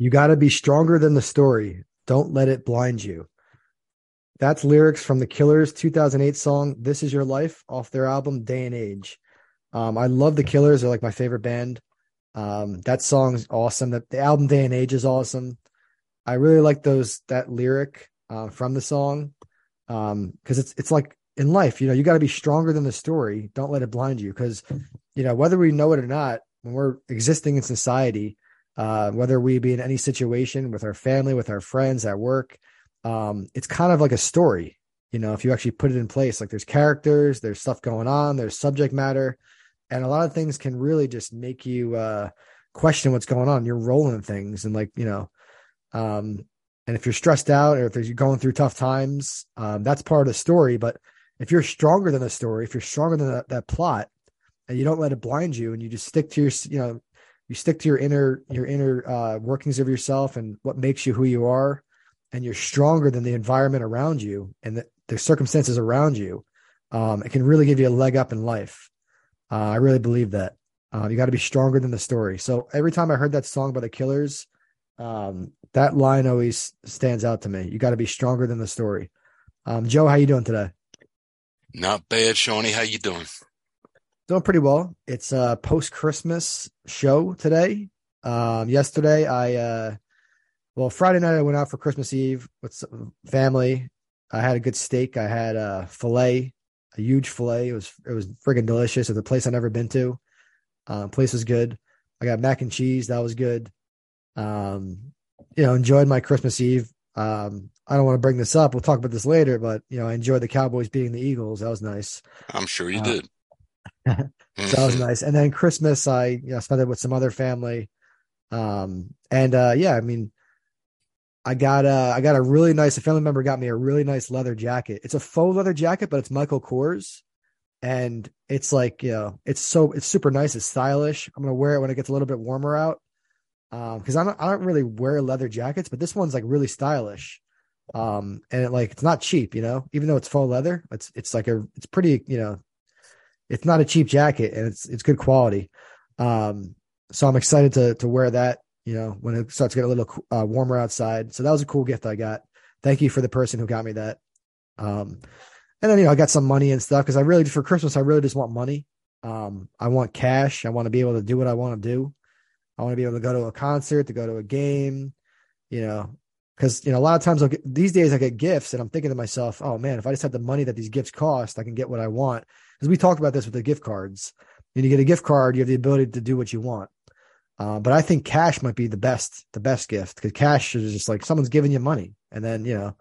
You got to be stronger than the story. Don't let it blind you. That's lyrics from the Killers 2008 song This Is Your Life off their album Day and Age. Um, I love the Killers. They're like my favorite band. Um, that song's awesome. The, the album Day and Age is awesome. I really like those that lyric uh, from the song because um, it's it's like in life, you know, you got to be stronger than the story. Don't let it blind you because you know whether we know it or not, when we're existing in society, uh, whether we be in any situation with our family, with our friends at work, um, it's kind of like a story. You know, if you actually put it in place, like there's characters, there's stuff going on, there's subject matter, and a lot of things can really just make you uh, question what's going on. You're rolling things, and like you know, um, and if you're stressed out or if you're going through tough times, um, that's part of the story. But if you're stronger than the story, if you're stronger than that, that plot, and you don't let it blind you, and you just stick to your, you know, you stick to your inner your inner uh, workings of yourself and what makes you who you are, and you're stronger than the environment around you and the, the circumstances around you. Um, it can really give you a leg up in life. Uh, I really believe that. Uh, you got to be stronger than the story. So every time I heard that song by the Killers, um, that line always stands out to me. You got to be stronger than the story. Um, Joe, how you doing today? Not bad, Shawnee. How you doing? Doing pretty well. It's a post Christmas show today. Um, yesterday, I uh, well, Friday night I went out for Christmas Eve with family. I had a good steak. I had a fillet, a huge fillet. It was it was friggin' delicious. It's a place I've never been to. Uh, place was good. I got mac and cheese. That was good. Um, you know, enjoyed my Christmas Eve. Um, I don't want to bring this up. We'll talk about this later, but you know, I enjoyed the Cowboys beating the Eagles. That was nice. I'm sure you uh, did. so that was nice. And then Christmas, I you know spent it with some other family. Um, and uh, yeah, I mean, I got a I got a really nice. A family member got me a really nice leather jacket. It's a faux leather jacket, but it's Michael Kors, and it's like you know, it's so it's super nice. It's stylish. I'm gonna wear it when it gets a little bit warmer out Um, because I don't I don't really wear leather jackets, but this one's like really stylish. Um, and it, like it's not cheap, you know, even though it's faux leather, it's it's like a it's pretty, you know, it's not a cheap jacket and it's it's good quality. Um, so I'm excited to to wear that, you know, when it starts to get a little uh, warmer outside. So that was a cool gift I got. Thank you for the person who got me that. Um, and then you know I got some money and stuff because I really for Christmas I really just want money. Um, I want cash. I want to be able to do what I want to do. I want to be able to go to a concert, to go to a game, you know, because you know a lot of times get, these days I get gifts and I'm thinking to myself, oh man, if I just had the money that these gifts cost, I can get what I want. Because we talked about this with the gift cards. When you get a gift card, you have the ability to do what you want. Uh, but I think cash might be the best, the best gift because cash is just like someone's giving you money, and then you know,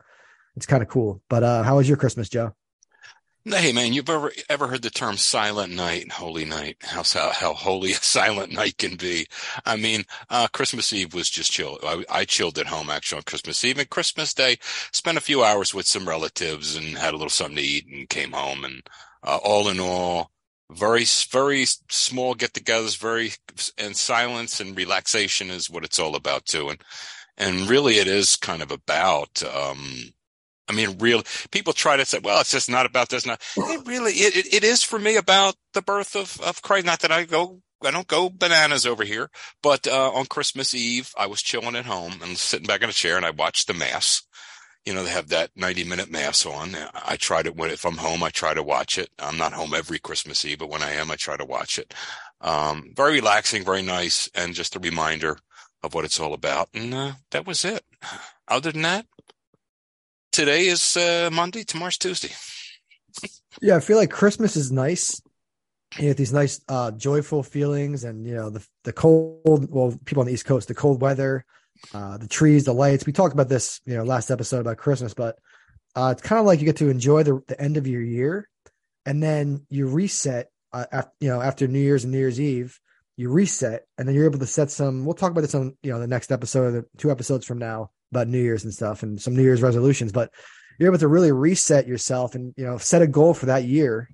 it's kind of cool. But uh, how was your Christmas, Joe? Hey man, you've ever ever heard the term silent night, and holy night? How how holy a silent night can be. I mean, uh, Christmas Eve was just chill. I, I, chilled at home actually on Christmas Eve and Christmas Day. Spent a few hours with some relatives and had a little something to eat and came home. And uh, all in all, very very small get-togethers, very and silence and relaxation is what it's all about too. And and really, it is kind of about. Um, I mean, real people try to say, well, it's just not about this. Not it really, it, it is for me about the birth of, of Christ. Not that I go, I don't go bananas over here, but, uh, on Christmas Eve, I was chilling at home and sitting back in a chair and I watched the mass. You know, they have that 90 minute mass on. I try to, when, if I'm home, I try to watch it. I'm not home every Christmas Eve, but when I am, I try to watch it. Um, very relaxing, very nice, and just a reminder of what it's all about. And, uh, that was it. Other than that, today is uh, Monday, tomorrow's Tuesday. yeah, I feel like Christmas is nice. You get these nice, uh, joyful feelings, and you know the the cold. Well, people on the East Coast, the cold weather, uh, the trees, the lights. We talked about this, you know, last episode about Christmas, but uh, it's kind of like you get to enjoy the the end of your year, and then you reset. Uh, after, you know, after New Year's and New Year's Eve, you reset, and then you're able to set some. We'll talk about this on you know the next episode, the two episodes from now about New Year's and stuff and some New Year's resolutions, but you're able to really reset yourself and you know set a goal for that year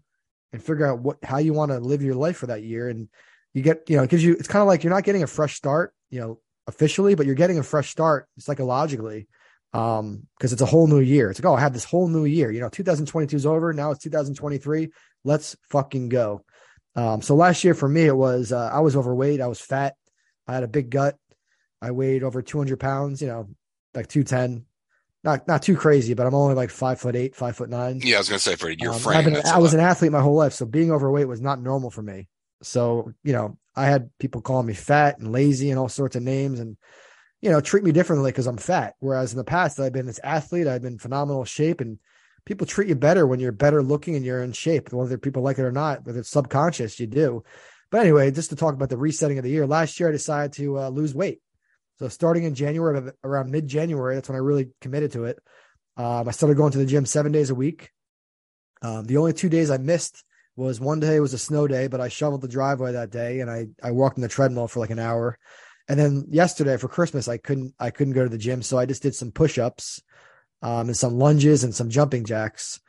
and figure out what how you want to live your life for that year. And you get you know it gives you it's kind of like you're not getting a fresh start, you know, officially, but you're getting a fresh start psychologically um because it's a whole new year. It's like oh I have this whole new year. You know, 2022 is over now. It's 2023. Let's fucking go. Um, so last year for me, it was uh, I was overweight, I was fat, I had a big gut, I weighed over 200 pounds, you know, like 210. Not not too crazy, but I'm only like five foot eight, five foot nine. Yeah, I was gonna say for your Um, frame. Been- I was an athlete my whole life, so being overweight was not normal for me. So, you know, I had people calling me fat and lazy and all sorts of names and, you know, treat me differently because I'm fat. Whereas in the past, I've been this athlete, I've been phenomenal shape, and people treat you better when you're better looking and you're in shape, whether people like it or not, whether it's subconscious, you do. But anyway, just to talk about the resetting of the year, last year I decided to uh, lose weight. So starting in January, around mid January, that's when I really committed to it. Um, I started going to the gym seven days a week. Um, the only two days I missed was one day was a snow day, but I shoveled the driveway that day and I I walked in the treadmill for like an hour. And then yesterday for Christmas, I couldn't I couldn't go to the gym, so I just did some push ups, um, and some lunges and some jumping jacks.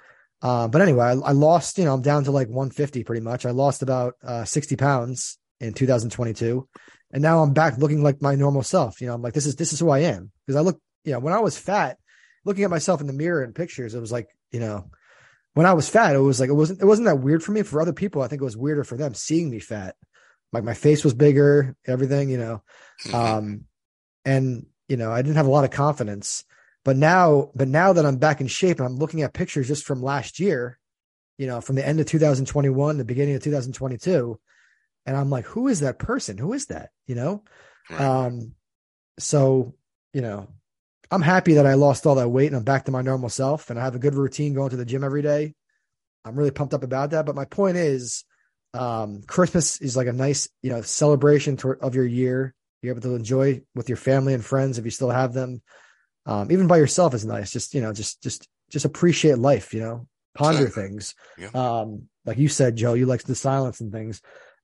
Uh, but anyway, I, I lost. You know, I'm down to like 150 pretty much. I lost about uh, 60 pounds in 2022, and now I'm back looking like my normal self. You know, I'm like this is this is who I am because I look. You know, when I was fat, looking at myself in the mirror in pictures, it was like you know when I was fat, it was like it wasn't it wasn't that weird for me. For other people, I think it was weirder for them seeing me fat. Like my face was bigger, everything, you know. Mhm. Um and you know, I didn't have a lot of confidence. But now, but now that I'm back in shape and I'm looking at pictures just from last year, you know, from the end of 2021, the beginning of 2022, and I'm like, who is that person? Who is that? You know? Um, so, you know, I'm happy that I lost all that weight and I'm back to my normal self and I have a good routine going to the gym every day. I'm really pumped up about that. But my point is, um, Christmas is like a nice, you know, celebration to, of your year. You're able to enjoy with your family and friends if you still have them. Um, even by yourself is nice. Just, you know, just, just, just appreciate life, you know, ponder Exactly. things. Yeah. Um, like you said, Joe, you like the silence and things.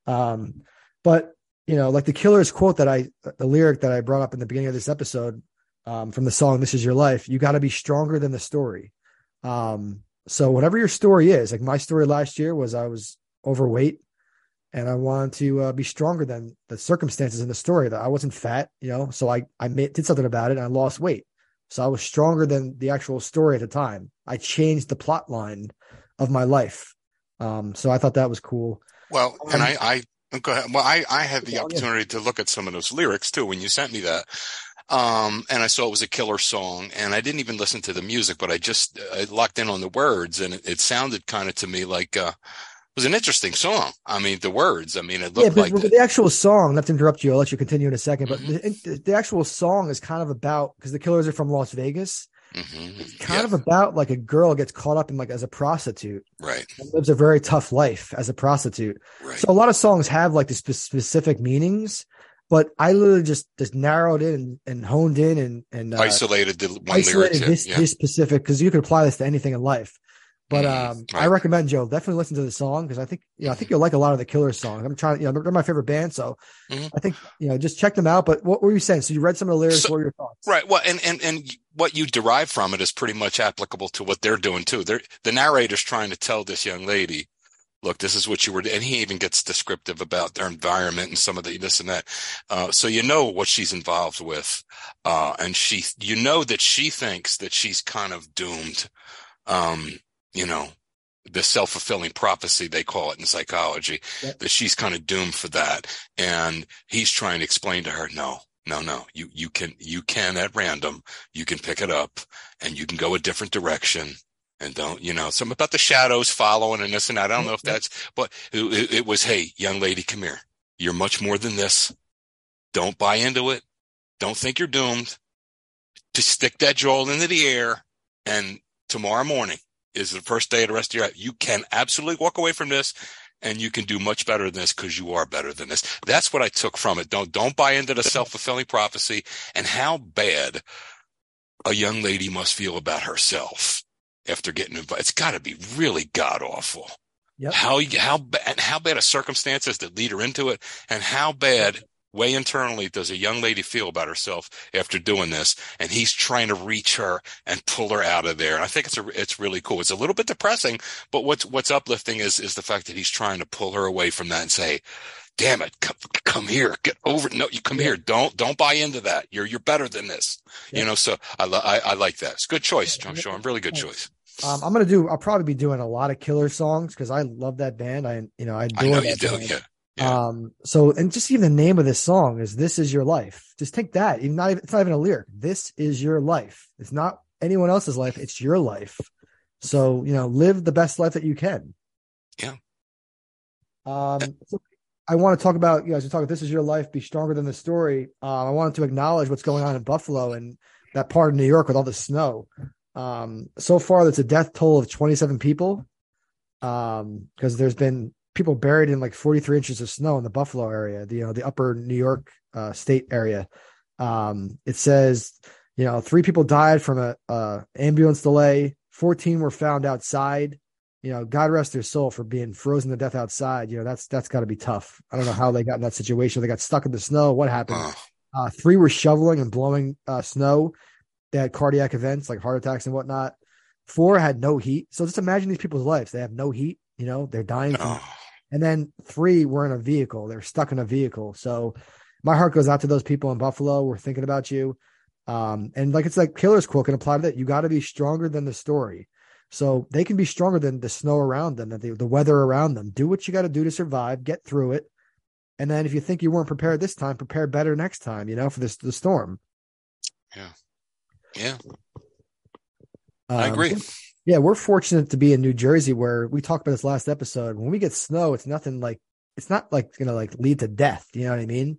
Um, but you know, like the killer's quote that I, the lyric that I brought up in the beginning of this episode, um, from the song "This Is Your Life," you got to be stronger than the story. Um, so whatever your story is, like my story last year was I was overweight, and I wanted to uh, be stronger than the circumstances in the story. That I wasn't fat, you know, so I I made, did something about it, and I lost weight. So I was stronger than the actual story at the time. I changed the plot line of my life. Um, so I thought that was cool. Well, and Um, I, I oh, go ahead. Well, I, I had the opportunity to look at some of those lyrics too when you sent me that. Um, and I saw it was a killer song, and I didn't even listen to the music, but I just I locked in on the words, and it, it sounded kind of to me like uh, it was an interesting song. I mean, the words. I mean, it Yeah, looked but, like the, the actual song, not to interrupt you, I'll let you continue in a second, but Mhm. the, the actual song is kind of about because the killers are from Las Vegas. Mhm. kind Yeah, of about like a girl gets caught up in like as a prostitute right, and lives a very tough life as a prostitute. right. So a lot of songs have like the spe- specific meanings, but I literally just just narrowed in and, and honed in and and uh, Isolated the one isolated lyric. this yeah. this specific because you could apply this to anything in life. But Mhm. um, I recommend Joe definitely listen to the song because I think you know I think you'll like a lot of the Killer songs. I'm trying, you know, they're my favorite band, so Mhm. I think you know just check them out. But what were you saying? So you read some of the lyrics. So- what were your thoughts? Right. Well, and, and, and what you derive from it is pretty much applicable to what they're doing too. They're, the narrator's trying to tell this young lady, look, this is what you were, and he even gets descriptive about their environment and some of the this and that. Uh, so you know what she's involved with. Uh, and she, you know that she thinks that she's kind of doomed. Um, you know, the self-fulfilling prophecy they call it in psychology Yep. that she's kind of doomed for that and he's trying to explain to her no no no you you can you can at random you can pick it up and you can go a different direction and don't you know something about the shadows following and this and that. I don't know if that's but it, it, was hey young lady come here. You're much more than this. Don't buy into it. Don't think you're doomed. To stick that joel into the air. And tomorrow morning is the first day of the rest of your life. You can absolutely walk away from this and you can do much better than this because you are better than this. That's what I took from it. Don't, don't buy into the self-fulfilling prophecy. And how bad a young lady must feel about herself after getting invited. It's got to be really god awful. Yep. How, how bad, how bad a circumstances that lead her into it and how bad way internally does a young lady feel about herself after doing this and he's trying to reach her and pull her out of there and i think it's a, it's really cool it's a little bit depressing but what's what's uplifting is is the fact that he's trying to pull her away from that and say damn it come, come here get over no you come here don't don't buy into that you're you're better than this Yeah. you know so i I, I like that it's a good choice john Sean. really good choice Um, I'm gonna do. I'll probably be doing a lot of Killer songs because I love that band. I you know I adore i know you do band. yeah Yeah. Um, so and just even the name of this song is "This Is Your Life." Just take that. Even not even, it's not even a lyric. This is your life. It's not anyone else's life. It's your life. So you know, live the best life that you can. Yeah. Um, so I want to talk about you guys. We talk about this is your life. Be stronger than the story. Um, I wanted to acknowledge what's going on in Buffalo and that part of New York with all the snow. Um, so far, that's a death toll of 27 people. Um, because there's been people buried in like 43 inches of snow in the Buffalo area, the you know the upper New York uh, state area. Um, it says you know three people died from a, a ambulance delay. 14 were found outside you know, God rest their soul for being frozen to death outside. You know, that's that's got to be tough. I don't know how they got in that situation. They got stuck in the snow. What happened? Uh, three were shoveling and blowing uh, snow. They had cardiac events like heart attacks and whatnot. Four had no heat. So just imagine these people's lives. They have no heat. You know, they're dying. From, and then three were in a vehicle. They're stuck in a vehicle. So my heart goes out to those people in Buffalo. We're thinking about you. Um, and like it's like Killer's quote can apply to that. You got to be stronger than the story. So they can be stronger than the snow around them, the, the weather around them. Do what you got to do to survive, get through it. And then if you think you weren't prepared this time, prepare better next time, you know, for this the storm. Yeah. Yeah. I Um, agree. Yeah, we're fortunate to be in New Jersey where we talked about this last episode. When we get snow, it's nothing like it's not like gonna like lead to death. You know what I mean?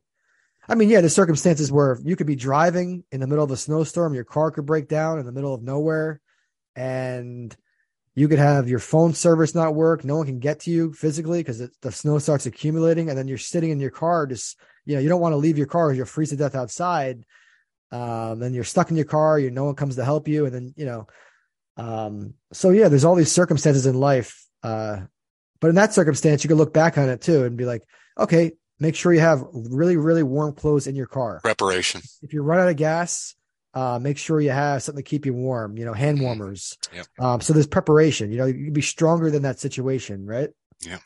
I mean, yeah, there's circumstances where you could be driving in the middle of a snowstorm, your car could break down in the middle of nowhere, and you could have your phone service not work. No one can get to you physically because the snow starts accumulating, and then you're sitting in your car. Just you know, you don't want to leave your car; you'll freeze to death outside. Um, then you're stuck in your car. You no one comes to help you, and then you know. Um, so yeah, there's all these circumstances in life. Uh, but in that circumstance, you can look back on it too and be like, okay, make sure you have really, really warm clothes in your car. Preparation. If you run out of gas, uh, make sure you have something to keep you warm, you know, hand Mhm. warmers. Yep. Um, so there's preparation, you know, you can be stronger than that situation, right? Yeah.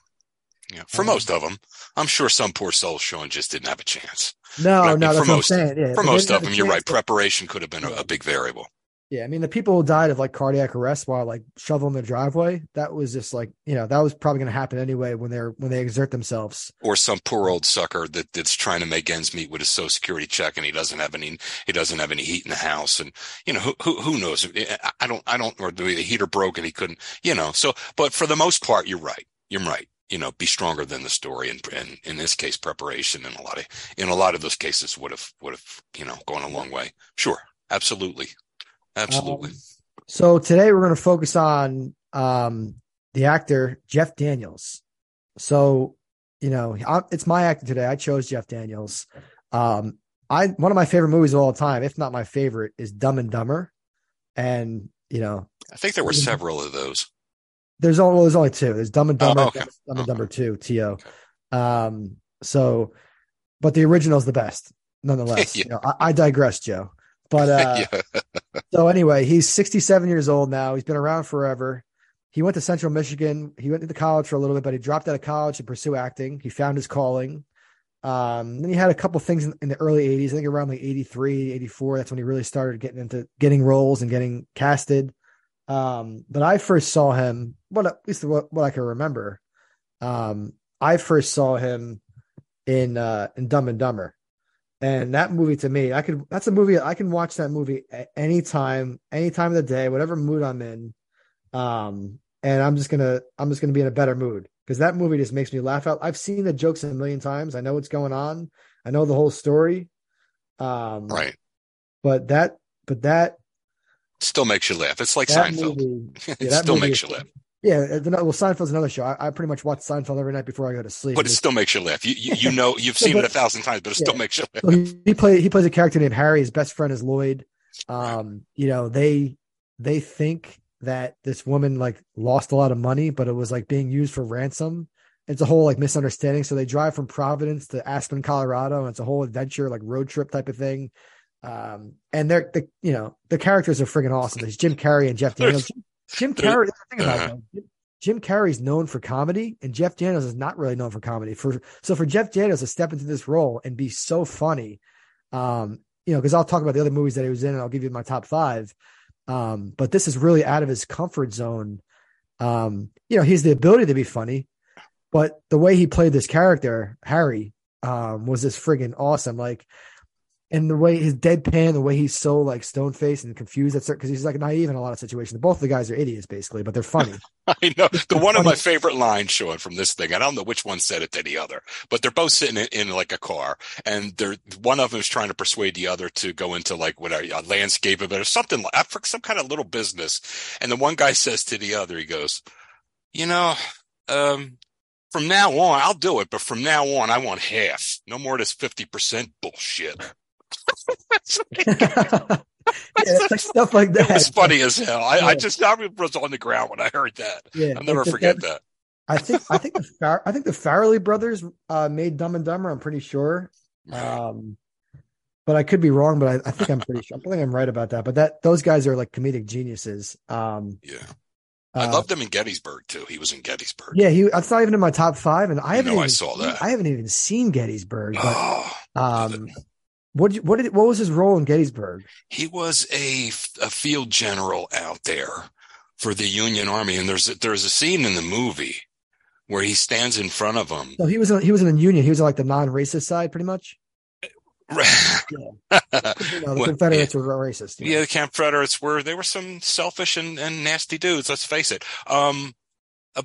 Yeah. For Um, most of them, I'm sure some poor soul Sean just didn't have a chance. No, But I mean, no, for most- I'm saying. Yeah, For most of them, you're right. Preparation could have been a, a big variable. Yeah, I mean the people who died of like cardiac arrest while like shoveling the driveway, that was just like you know that was probably going to happen anyway when they're when they exert themselves. Or some poor old sucker that, that's trying to make ends meet with his social security check and he doesn't have any he doesn't have any heat in the house. And you know who who, who knows? I- I don't I don't or the heater broke and he couldn't you know. So but for the most part you're right. You're right. You know be stronger than the story and, and in this case preparation in a lot of in a lot of those cases would have would have you know gone a long way. Sure. Absolutely absolutely Um, so today we're going to focus on um, the actor Jeff Daniels. So you know I, it's my actor today. I chose Jeff Daniels. Um, I one of my favorite movies of all time, if not my favorite, is Dumb and Dumber. And you know, I think there were several of those there's only well, there's only two. There's Dumb and Oh, Dumber, okay. Dumb and Okay. Dumber Two, To. Um, so, but the original is the best, nonetheless. Yeah. You know, I, I digress, Joe. But uh, yeah so anyway, he's 67 years old now. He's been around forever. He went to Central Michigan. He went to college for a little bit, but he dropped out of college to pursue acting. He found his calling. Um, then he had a couple things in, in the early 80s. I think around like 83, 84. That's when he really started getting into getting roles and getting casted. Um, but I first saw him, what at least what, what I can remember. Um, I first saw him in uh in Dumb and Dumber. And that movie to me, I could that's a movie I can watch that movie at any time, any time of the day, whatever mood I'm in. Um, and I'm just gonna I'm just gonna be in a better mood because that movie just makes me laugh out. I've seen the jokes a million times. I know what's going on. I know the whole story. Um, right but that but that still makes you laugh it's like Seinfeld movie, it yeah, that still movie makes you laugh Yeah, it's another- well, Seinfeld's another show. I, I pretty much watch Seinfeld every night before I go to sleep. but it still makes you laugh you you, you know you've Yeah, seen it a thousand times but it still makes you laugh So he, he play he plays a character named Harry. His best friend is Lloyd. Um, you know, they they think that this woman like lost a lot of money, but it was like being used for ransom. It's a whole like misunderstanding. So they drive from Providence to Aspen, Colorado, and it's a whole adventure, like road trip type of thing. Um, and they're the you know the characters are friggin' awesome. There's Jim Carrey and Jeff Daniels. Jim There's- Carrey. Think about uh-huh. it. though. Jim Carrey's known for comedy, and Jeff Daniels is not really known for comedy. For so for Jeff Daniels to step into this role and be so funny, um, you know, because I'll talk about the other movies that he was in, and I'll give you my top five. Um, but this is really out of his comfort zone. Um, you know, he has the ability to be funny, but the way he played this character, Harry, um, was just friggin' awesome. Like, and the way his deadpan, the way he's so like stone faced and confused at certain because he's like naive in a lot of situations. Both the guys are idiots basically, but they're funny. I know the one of my favorite lines, Sean, from this thing. I don't know which one said it to the other, but they're both sitting in, in like a car, and they're one of them is trying to persuade the other to go into like whatever a landscape of it or something like some kind of little business. And the one guy says to the other, he goes, "You know, um, from now on, I'll do it, but from now on, I want half. No more of this fifty percent bullshit." yeah, like stuff like that. It's funny as hell. I, yeah. I, just I was on the ground when I heard that. Yeah, I'll never forget that. I think I think the Far- I think the Farrelly brothers uh, made Dumb and Dumber. I'm pretty sure. Um, but I could be wrong. But I, I, think I'm pretty sure. I think I'm right about that. But that those guys are like comedic geniuses. Um, yeah. I uh, loved him in Gettysburg too. He was in Gettysburg. Yeah, he. That's not even in my top five, and I haven't. No, even, I saw that. I haven't even seen Gettysburg. But, oh, um, what did, what did what was his role in Gettysburg? He was a, a field general out there for the Union Army, and there's a, there's a scene in the movie where he stands in front of them. So he was he was in the Union. He was like the non-racist side, pretty much. yeah. the Confederates yeah. were racist. Yeah, the Confederates were they were some selfish and, and nasty dudes. Let's face it. Um,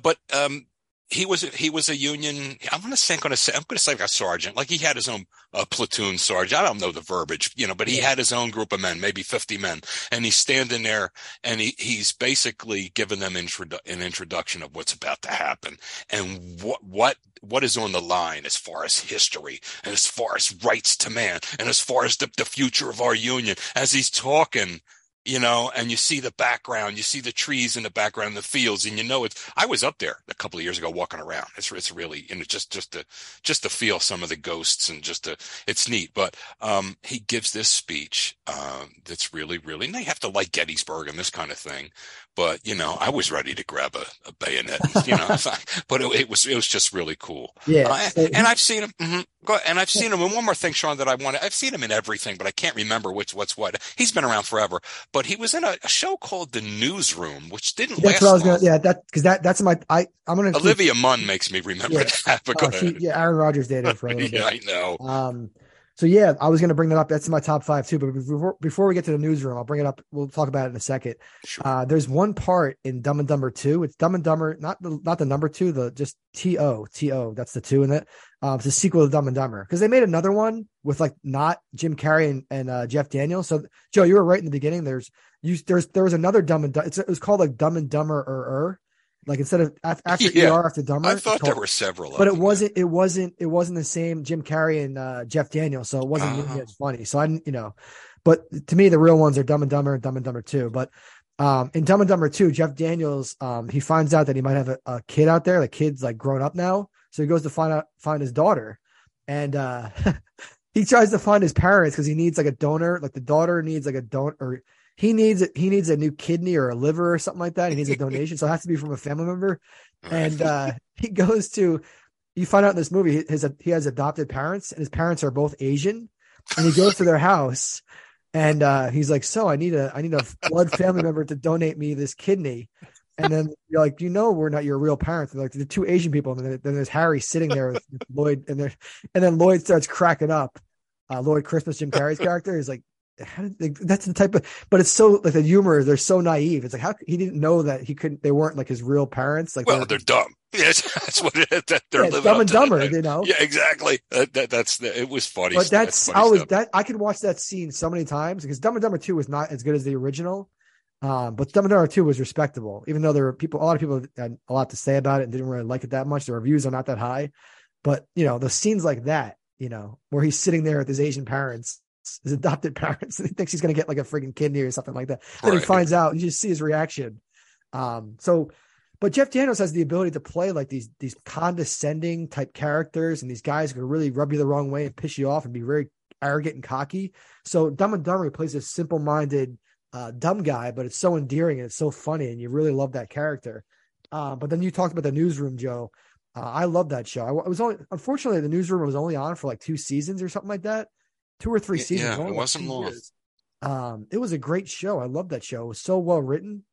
but um, he was he was a union. I'm gonna say I'm gonna say I'm gonna say like a sergeant. Like he had his own uh, platoon sergeant. I don't know the verbiage, you know, but he had his own group of men, maybe 50 men, and he's standing there and he he's basically giving them introdu- an introduction of what's about to happen and what what what is on the line as far as history and as far as rights to man and as far as the, the future of our union. As he's talking, you know, and you see the background, you see the trees in the background, the fields, and you know it's. I was up there a couple of years ago walking around. It's it's really and it's just just to just to feel some of the ghosts and just to it's neat. But um, he gives this speech um, that's really really. And they have to like Gettysburg and this kind of thing. But you know, I was ready to grab a, a bayonet. You know, but it, it, was it was just really cool. Yeah, uh, and I've seen him. Mm-hmm, Go, and I've seen him. And one more thing, Sean, that I want. I've seen him in everything, but I can't remember which what's what. He's been around forever, but he was in a, a show called The Newsroom, which didn't. That's what I was to Yeah, that because that that's my. I I'm gonna. Olivia keep, Munn makes me remember yeah, that. But go uh, she, yeah, Aaron Rodgers dated for a little bit. yeah. I know. Um, so yeah, I was going to bring that up. That's my top five too. But before, before we get to the newsroom, I'll bring it up. We'll talk about it in a second. Sure. Uh, there's one part in Dumb and Dumber Two. It's Dumb and Dumber, not the not the number two, the just T O T O. That's the two in it. Um, it's a sequel to Dumb and Dumber because they made another one with like not Jim Carrey and, and uh, Jeff Daniels. So Joe, you were right in the beginning. There's you there's there was another Dumb and Dumber. It was called like Dumb and Dumber or er. Like instead of after yeah. ER after Dumber, I thought there were several, but it wasn't. It wasn't. It wasn't the same Jim Carrey and uh, Jeff Daniels, so it wasn't uh-huh. as funny. So I didn't, you know, but to me the real ones are Dumb and Dumber and Dumb and Dumber Two. But um, in Dumb and Dumber Two, Jeff Daniels, um, he finds out that he might have a, a kid out there. The kid's like grown up now, so he goes to find out find his daughter, and uh, he tries to find his parents because he needs like a donor. Like the daughter needs like a donor. He needs he needs a new kidney or a liver or something like that. He needs a donation, so it has to be from a family member and uh, he goes to. You find out in this movie his he has adopted parents, and his parents are both Asian, and he goes to their house, and uh, he's like, "So I need a I need a blood family member to donate me this kidney." And then you're like, you know, we're not your real parents. And they're like the two Asian people, and then, then there's Harry sitting there with Lloyd, and there, and then Lloyd starts cracking up. Uh, Lloyd Christmas, Jim Carrey's character, is like, did they, that's the type of but it's so like the humor they're so naive. It's like how he didn't know that he couldn't they weren't like his real parents like well they're, they're dumb. Yes that's what it, that they're yeah, living dumb and dumber you know? Yeah exactly. That, that, that's the, it was funny but that's i was that i could watch that scene so many times because dumb and dumber 2 was not as good as the original um, but Dumb and Dumber 2 was respectable, even though there were people, a lot of people had a lot to say about it and didn't really like it that much. The reviews are not that high. But, you know, the scenes like that, you know, where he's sitting there with his Asian parents his adopted parents. And he thinks he's going to get like a freaking kidney or something like that. Right. Then he finds out, and you just see his reaction. Um, so, but Jeff Daniels has the ability to play like these these condescending type characters, and these guys who really rub you the wrong way and piss you off and be very arrogant and cocky. So Dumb and Dumber plays this simple minded, uh, dumb guy, but it's so endearing and it's so funny, and you really love that character. Uh, but then you talked about the newsroom, Joe. Uh, I love that show. I, I was only unfortunately the newsroom was only on for like two seasons or something like that two or three seasons. Yeah, it wasn't long. Um, it was a great show. I love that show. It was so well written.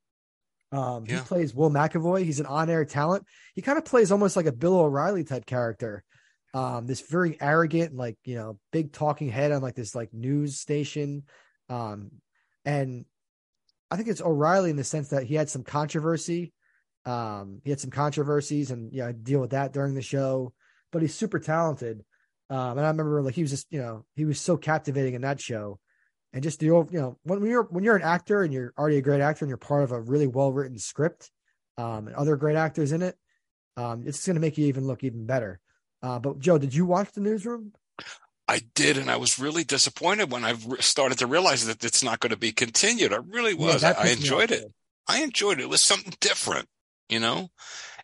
Um, Yeah. He plays Will McAvoy. He's an on-air talent. He kind of plays almost like a Bill O'Reilly type character. Um, this very arrogant, like you know, big talking head on like this like news station. Um, and I think it's O'Reilly in the sense that he had some controversy. Um, he had some controversies, and yeah, I deal with that during the show. But he's super talented. Um, and I remember like he was just you know he was so captivating in that show, and just the old you know when you're when you're an actor and you're already a great actor and you're part of a really well written script, um, and other great actors in it, um, it's going to make you even look even better. Uh, but Joe, did you watch the newsroom? I did, and I was really disappointed when I started to realize that it's not going to be continued. I really was. that I, I enjoyed it. I enjoyed it. It was something different, you know.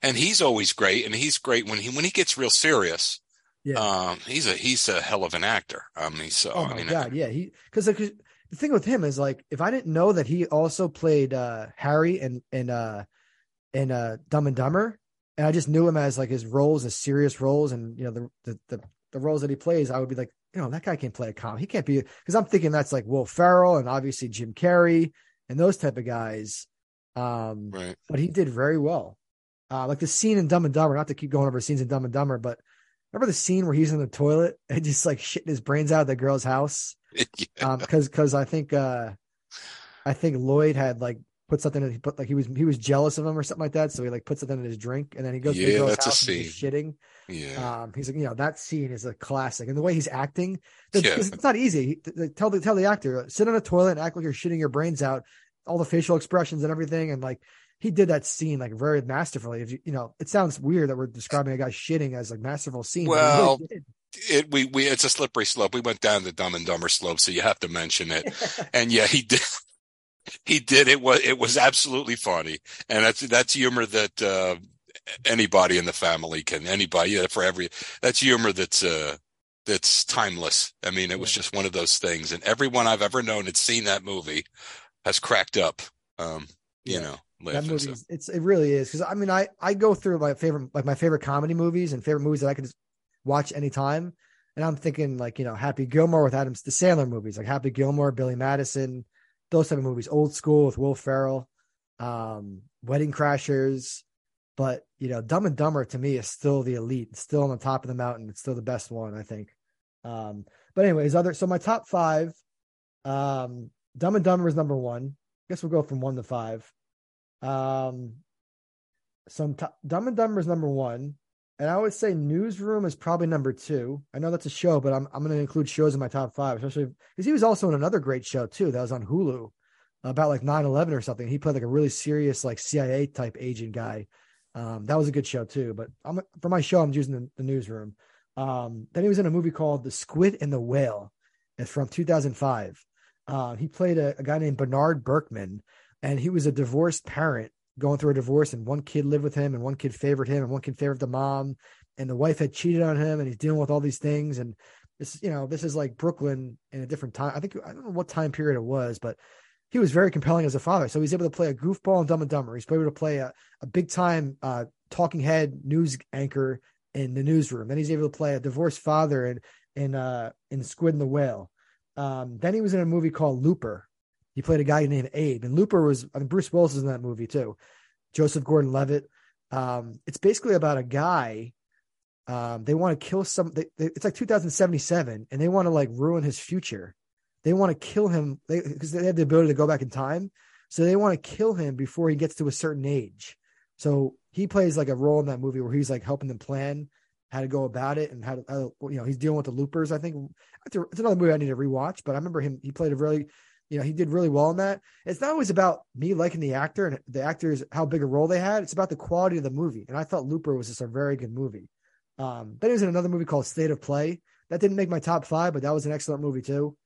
And he's always great, and he's great when he when he gets real serious. Yeah. Um, he's a he's a hell of an actor. I mean, so Oh I my mean, god, yeah. He because the thing with him is like if I didn't know that he also played uh Harry and and uh in uh Dumb and Dumber, and I just knew him as like his roles as serious roles, and you know the the the, the roles that he plays, I would be like, you know, that guy can't play a comedy. He can't be because I'm thinking that's like Will Ferrell and obviously Jim Carrey and those type of guys. Um, right. but he did very well. Uh, like the scene in Dumb and Dumber, not to keep going over scenes in Dumb and Dumber, but remember the scene where he's in the toilet and just like shitting his brains out of the girl's house? Yeah. Um, because because I think uh, I think Lloyd had like put something in, he put like he was he was jealous of him or something like that, so he like put something in his drink and then he goes to the girl's that's house and he's shitting. yeah. Um, he's like, you know, that scene is a classic, and the way he's acting, Yeah. it's not easy. Tell the tell the actor sit on a toilet and act like you're shitting your brains out, all the facial expressions and everything, and like he did that scene like very masterfully. If you you know, it sounds weird that we're describing a guy shitting as like masterful scene. he really Well, it we we it's a slippery slope. We went down the Dumb and Dumber slope, so you have to mention it. and yeah, he did. He did. It was it was absolutely funny, and that's that's humor that uh, anybody in the family can anybody yeah, for every that's humor that's uh that's timeless. I mean, it was just one of those things, and everyone I've ever known that's seen that movie has cracked up. Um, you Yeah. know, that movie it's it really is because i mean i i go through my favorite like my favorite comedy movies and favorite movies that i could just watch anytime. And i'm thinking like you know happy gilmore with adams the sandler movies like happy gilmore billy madison those type of movies old school with will ferrell um wedding crashers. But you know dumb and dumber to me is still the elite it's still on the top of the mountain it's still the best one i think. Um but anyways other so my top five um dumb and dumber is number one. I guess we'll go from one to five um, some t- Dumb and Dumber is number one, and I would say Newsroom is probably number two. I know that's a show, but I'm I'm going to include shows in my top five, especially because he was also in another great show too that was on Hulu about like 9-11 or something. He played like a really serious like CIA type agent guy. Um, that was a good show too. But I'm for my show, I'm using the, the Newsroom. Um, then he was in a movie called The Squid and the Whale. It's from 2005. Uh, he played a, a guy named Bernard Berkman, and he was a divorced parent going through a divorce, and one kid lived with him, and one kid favored him, and one kid favored the mom, and the wife had cheated on him, and he's dealing with all these things, and this, you know, this is like Brooklyn in a different time. I think I don't know what time period it was, but he was very compelling as a father. So he's able to play a goofball and Dumb and Dumber. He's able to play a, a big time uh, talking head news anchor in the newsroom. Then he's able to play a divorced father in in uh, in Squid and the Whale. Um, then he was in a movie called Looper. He played a guy named Abe, and Looper was I mean Bruce Willis is in that movie too. Joseph Gordon-Levitt. Um, it's basically about a guy. Um, they want to kill some. They, they, it's like 2077, and they want to like ruin his future. They want to kill him because they, they have the ability to go back in time. So they want to kill him before he gets to a certain age. So he plays like a role in that movie where he's like helping them plan how to go about it and how to, how, you know, he's dealing with the loopers. I think it's another movie I need to rewatch, but I remember him. He played a really, you know, he did really well in that. It's not always about me liking the actor and the actors how big a role they had. It's about the quality of the movie. And I thought Looper was just a very good movie. Um, then he was in another movie called State of Play. That didn't make my top five, but that was an excellent movie too.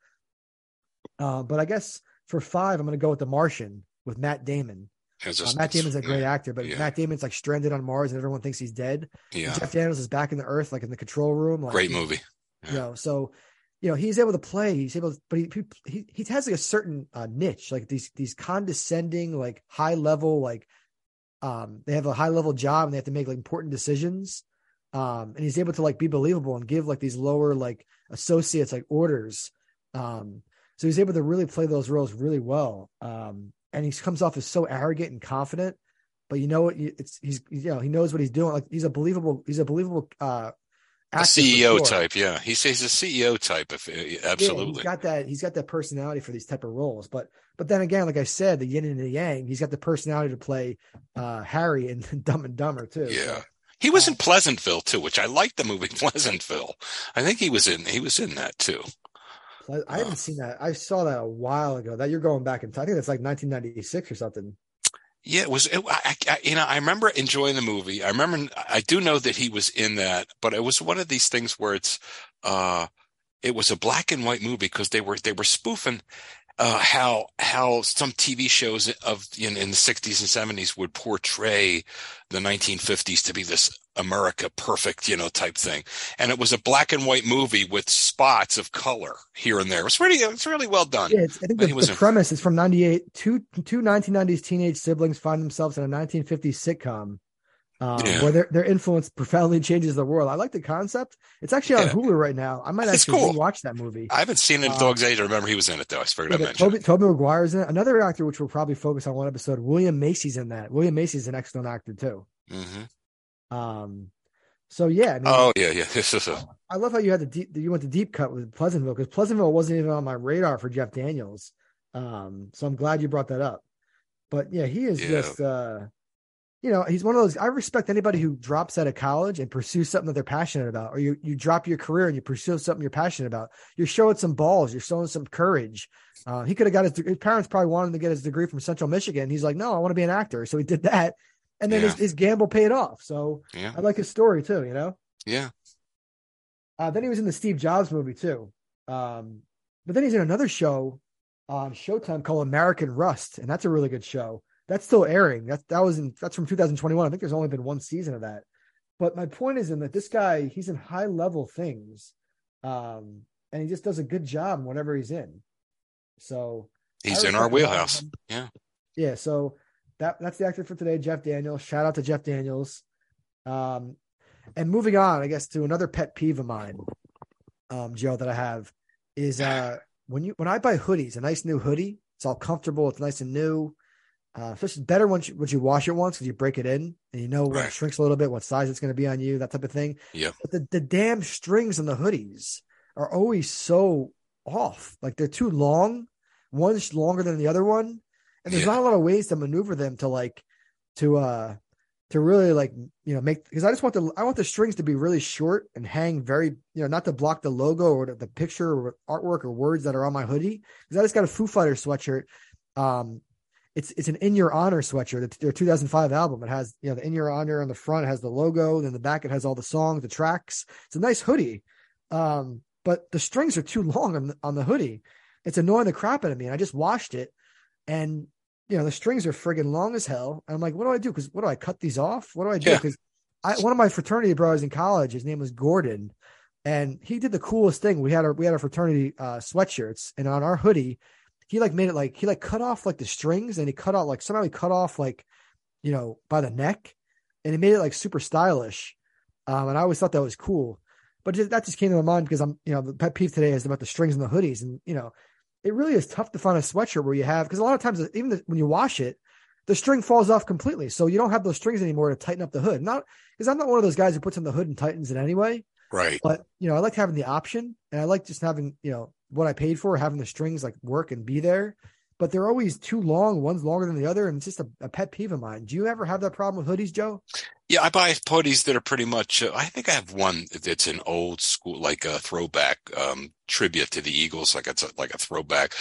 Uh, but I guess for five, I'm going to go with The Martian with Matt Damon. it's Uh, Matt Damon's a great yeah, actor, but yeah. Matt Damon's like stranded on Mars and everyone thinks he's dead. Yeah, Jeff Daniels is back in the Earth, like in the control room. Like, great movie. You know, so you know he's able to play. He's able, to, but he he he has like a certain uh, niche, like these these condescending, like high level, like um they have a high level job and they have to make like important decisions. Um, and he's able to like be believable and give like these lower like associates like orders. Um, so he's able to really play those roles really well. Um, and he comes off as so arrogant and confident. But you know what? It's he's you know he knows what he's doing. Like he's a believable he's a believable uh, a CEO sure. type. Yeah, he says he's a CEO type. If absolutely, yeah, he's got that. He's got that personality for these type of roles. But but then again, like I said, the yin and the yang. He's got the personality to play uh, Harry in Dumb and Dumber too. Yeah. So, he was in Pleasantville too, which I liked the movie Pleasantville. I think he was in he was in that too. I haven't uh, seen that. I saw that a while ago. That you're going back in time. I think it's like 1996 or something. Yeah, it was. It, I, I, you know, I remember enjoying the movie. I remember. I do know that he was in that, but it was one of these things where it's. uh It was a black and white movie because they were they were spoofing uh, how how some TV shows of in, in the 60s and 70s would portray the 1950s to be this America perfect, you know, type thing. And it was a black and white movie with spots of color here and there. It was really, it's really well done. Yeah, I think the, the premise is from 98, two, two 1990s teenage siblings find themselves in a 1950s sitcom um, yeah. where their, their influence profoundly changes the world. I like the concept. It's actually on yeah. Hulu right now. I might it's actually cool. watch that movie. I haven't seen it in um, Dog's Age. I remember he was in it though. I forgot yeah, I mentioned Toby, Tobey Maguire's in it. Another actor, which we'll probably focus on one episode. William Macy's in that. William Macy's an excellent actor too. Mm-hmm. Um, so yeah. I mean, oh yeah, yeah. This is a... I love how you had the deep, you went the deep cut with Pleasantville because Pleasantville wasn't even on my radar for Jeff Daniels. Um, so I'm glad you brought that up. But yeah, he is just. uh you know, he's one of those. I respect anybody who drops out of college and pursues something that they're passionate about, or you you drop your career and you pursue something you're passionate about. You're showing some balls. You're showing some courage. Uh, he could have got his. His parents probably wanted him to get his degree from Central Michigan. He's like, no, I want to be an actor. So he did that, and then yeah. his, his gamble paid off. So yeah. I like his story too. You know. Yeah. Uh, then he was in the Steve Jobs movie too. Um, but then he's in another show on Showtime called American Rust, and that's a really good show that's still airing. That that was in that's from 2021. I think there's only been one season of that. But my point is in that this guy, he's in high level things. Um, and he just does a good job whatever he's in. So he's in our wheelhouse. Yeah. Yeah. So that that's the actor for today, Jeff Daniels. Shout out to Jeff Daniels. Um, and moving on, I guess to another pet peeve of mine, um, Joe, that I have is uh when you when I buy hoodies, a nice new hoodie, it's all comfortable, it's nice and new. Uh, it's better once you, once you wash it once because you break it in and you know right. it shrinks a little bit, what size it's going to be on you, that type of thing. Yeah. But the, the damn strings on the hoodies are always so off. Like they're too long. One's longer than the other one. And there's yeah. not a lot of ways to maneuver them to like, to, uh, to really like, you know, make, because I just want the, I want the strings to be really short and hang very, you know, not to block the logo or the, the picture or artwork or words that are on my hoodie. Because I just got a Foo Fighter sweatshirt. Um, it's it's an in your honor sweatshirt. Their 2005 album. It has you know the in your honor on the front has the logo, then the back it has all the songs, the tracks. It's a nice hoodie, um, but the strings are too long on the, on the hoodie. It's annoying the crap out of me. And I just washed it, and you know the strings are friggin' long as hell. And I'm like, what do I do? Because what do I cut these off? What do I do? Because yeah. I one of my fraternity brothers in college, his name was Gordon, and he did the coolest thing. We had our we had our fraternity uh, sweatshirts, and on our hoodie he like made it like he like cut off like the strings and he cut out like somehow he cut off like you know by the neck and he made it like super stylish. Um and i always thought that was cool. But that just came to my mind because i'm you know the pet peeve today is about the strings and the hoodies. And you know it really is tough to find a sweatshirt where you have because a lot of times even the, when you wash it the string falls off completely. So you don't have those strings anymore to tighten up the hood. Not because i'm not one of those guys who puts on the hood and tightens it anyway. Right. But you know i like having the option and i like just having you know what I paid for, having the strings like work and be there. But they're always too long. One's longer than the other, and it's just a, a pet peeve of mine. Do you ever have that problem with hoodies, Joe? Yeah, I buy hoodies that are pretty much. Uh, I think I have one that's an old school, like a throwback um, tribute to the Eagles, like it's a, like a throwback.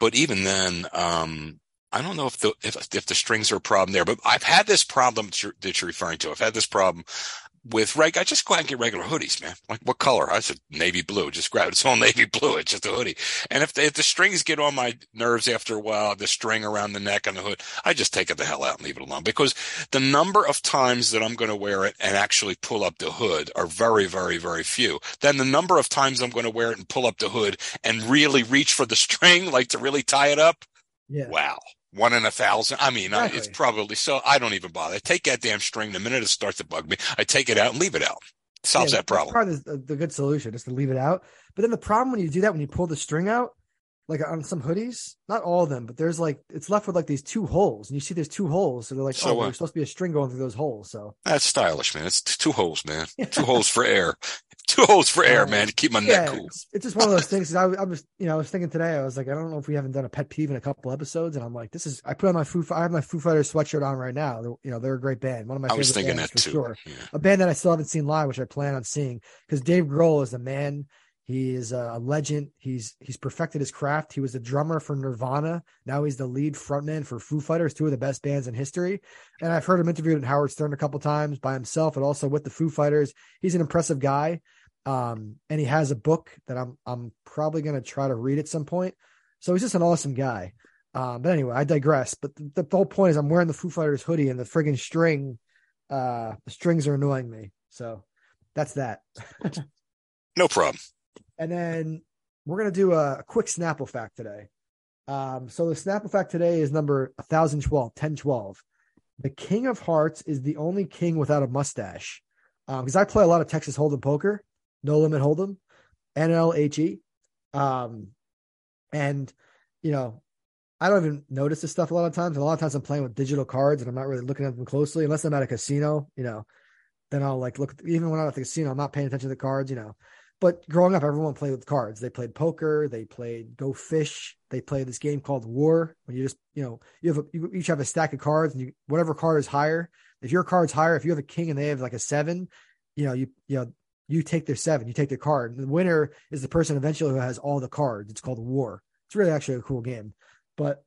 But even then, um, I don't know if the if if the strings are a problem there. But I've had this problem that you're, that you're referring to. I've had this problem with reg, I just go out and get regular hoodies, man. Like what color? I said navy blue. Just grab it. It's all navy blue. It's just a hoodie. And if the, if the strings get on my nerves after a while, the string around the neck and the hood, I just take it the hell out and leave it alone because the number of times that I'm going to wear it and actually pull up the hood are very, very, very few. Then the number of times I'm going to wear it and pull up the hood and really reach for the string, like to really tie it up. Yeah. Wow one in a thousand. I mean, exactly. it's probably so. I don't even bother. I take that damn string the minute it starts to bug me. I take it out and leave it out. Solves yeah, that problem. Part of the, the good solution is to leave it out. But then the problem when you do that, when you pull the string out, like on some hoodies, not all of them, but there's like it's left with like these two holes, and you see there's two holes, so they're like, So oh, there's supposed to be a string going through those holes. So That's stylish, man. It's two holes, man. Two holes for air. Two holes for air, man, to keep my yeah, neck cool. it's, it's just one of those things. I, I was, you know, I was thinking today, I was like, I don't know if we haven't done a pet peeve in a couple episodes, and I'm like, this is. I put on my Foo, I have my Foo Fighters sweatshirt on right now. They're, you know, they're a great band, one of my. I was favorite thinking bands that for too. Sure. Yeah. a band that I still haven't seen live, which I plan on seeing because Dave Grohl is the man. He is a legend. He's he's perfected his craft. He was the drummer for Nirvana. Now he's the lead frontman for Foo Fighters, two of the best bands in history. And I've heard him interviewed at Howard Stern a couple times by himself, and also with the Foo Fighters. He's an impressive guy, um, and he has a book that I'm I'm probably going to try to read at some point. So he's just an awesome guy. Um, but anyway, I digress. But the, the whole point is, I'm wearing the Foo Fighters hoodie, and the friggin' string, uh, the strings are annoying me. So that's that. No problem. And then we're gonna do a, a quick Snapple fact today. Um, so the Snapple fact today is number 1012, 1012. The King of Hearts is the only king without a mustache. Um, because I play a lot of Texas Hold'em poker, no limit Hold'em, NLHE. Um, and you know, I don't even notice this stuff a lot of times. A lot of times I'm playing with digital cards and I'm not really looking at them closely unless I'm at a casino, you know, then I'll like look even when I'm at the casino, I'm not paying attention to the cards, you know. But growing up, everyone played with cards. They played poker, they played Go Fish, they played this game called War, when you just, you know, you have a, you each have a stack of cards, and you whatever card is higher. If your card's higher, if you have a king and they have like a seven, you know, you you know, you take their seven, you take their card. And the winner is the person eventually who has all the cards. It's called War. It's really actually a cool game. But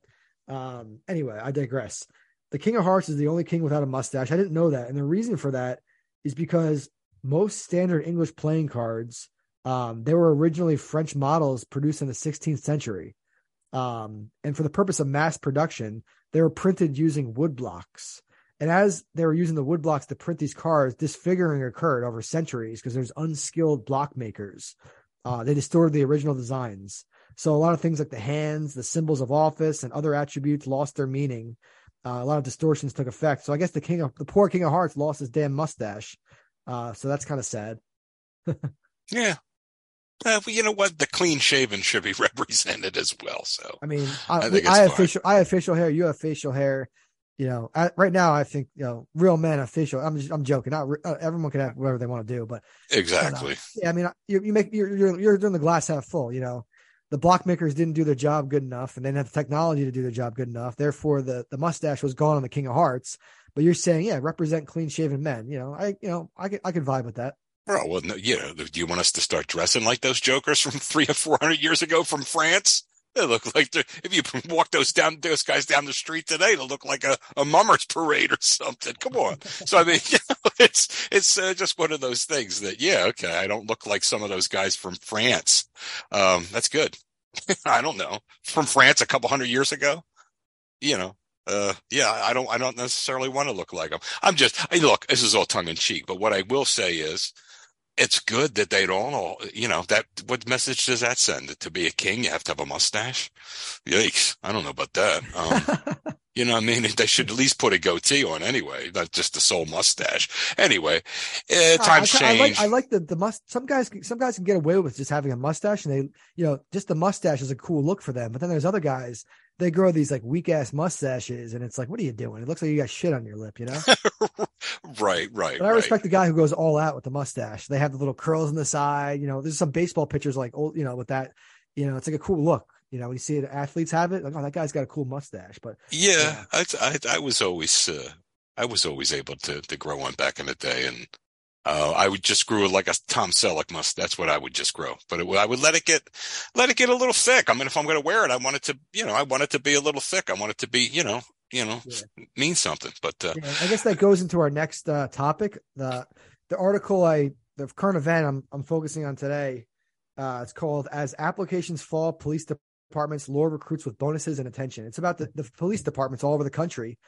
um, anyway, I digress. The King of Hearts is the only king without a mustache. I didn't know that, and the reason for that is because most standard English playing cards um, they were originally French models produced in the 16th century. Um, and for the purpose of mass production, they were printed using wood blocks. And as they were using the wood blocks to print these cards, disfiguring occurred over centuries because there's unskilled block makers. Uh, they distorted the original designs. So a lot of things like the hands, the symbols of office, and other attributes lost their meaning. Uh, a lot of distortions took effect. So I guess the king of the poor king of hearts lost his damn mustache. Uh, so that's kind of sad. Yeah. Uh, well, you know what? The clean shaven should be represented as well. So I mean, I, I think I, have fine. facial, I have facial hair. You have facial hair. You know, I, right now, I think you know, real men official. I'm just, I'm joking. Not uh, everyone can have whatever they want to do, but exactly. yeah, I mean, you, you make you're, you're you're doing the glass half full. You know, the block makers didn't do their job good enough, and they didn't have the technology to do their job good enough. Therefore, the the mustache was gone on the King of Hearts. But you're saying, yeah, represent clean shaven men. You know, I you know, I could I could vibe with that. Well, well, no, you know, do you want us to start dressing like those jokers from three or four hundred years ago from France? They look like if you walk those down, those guys down the street today, they'll look like a, a mummers parade or something. Come on. So I mean, you know, it's it's uh, just one of those things that yeah, okay, I don't look like some of those guys from France. Um, that's good. I don't know from France a couple hundred years ago. You know, uh, yeah, I don't, I don't necessarily want to look like them. I'm just, I look, this is all tongue in cheek, but what I will say is, it's good that they don't all, you know, that, what message does that send? To be a king, you have to have a mustache? Yikes. I don't know about that. Um, you know what I mean? They should at least put a goatee on anyway, not just the sole mustache. Anyway, uh, times I, I, I like change. I like the the must. Some guys some guys can get away with just having a mustache, and they you know just the mustache is a cool look for them. But then there's other guys they grow these like weak ass mustaches, and it's like, what are you doing? It looks like you got shit on your lip, you know. right, right. But I right. respect the guy who goes all out with the mustache. They have the little curls on the side. You know, there's some baseball pitchers like old, you know, with that. You know, it's like a cool look. You know, when you see it, athletes have it. Like, oh, that guy's got a cool mustache. But Yeah, I, I, I was always, uh, I was always able to, to grow one back in the day. And, uh, I would just grow like a Tom Selleck must. That's what I would just grow, but it, I would let it get, let it get a little thick. I mean, if I'm going to wear it, I want it to, you know, I want it to be a little thick. I want it to be, you know, you know, Yeah. mean something. But, uh, Yeah, I guess that goes into our next uh, topic. The the article I the current event I'm I'm focusing on today. Uh, it's called "As Applications Fall, Police Departments Lure Recruits with Bonuses and Attention." It's about the, the police departments all over the country,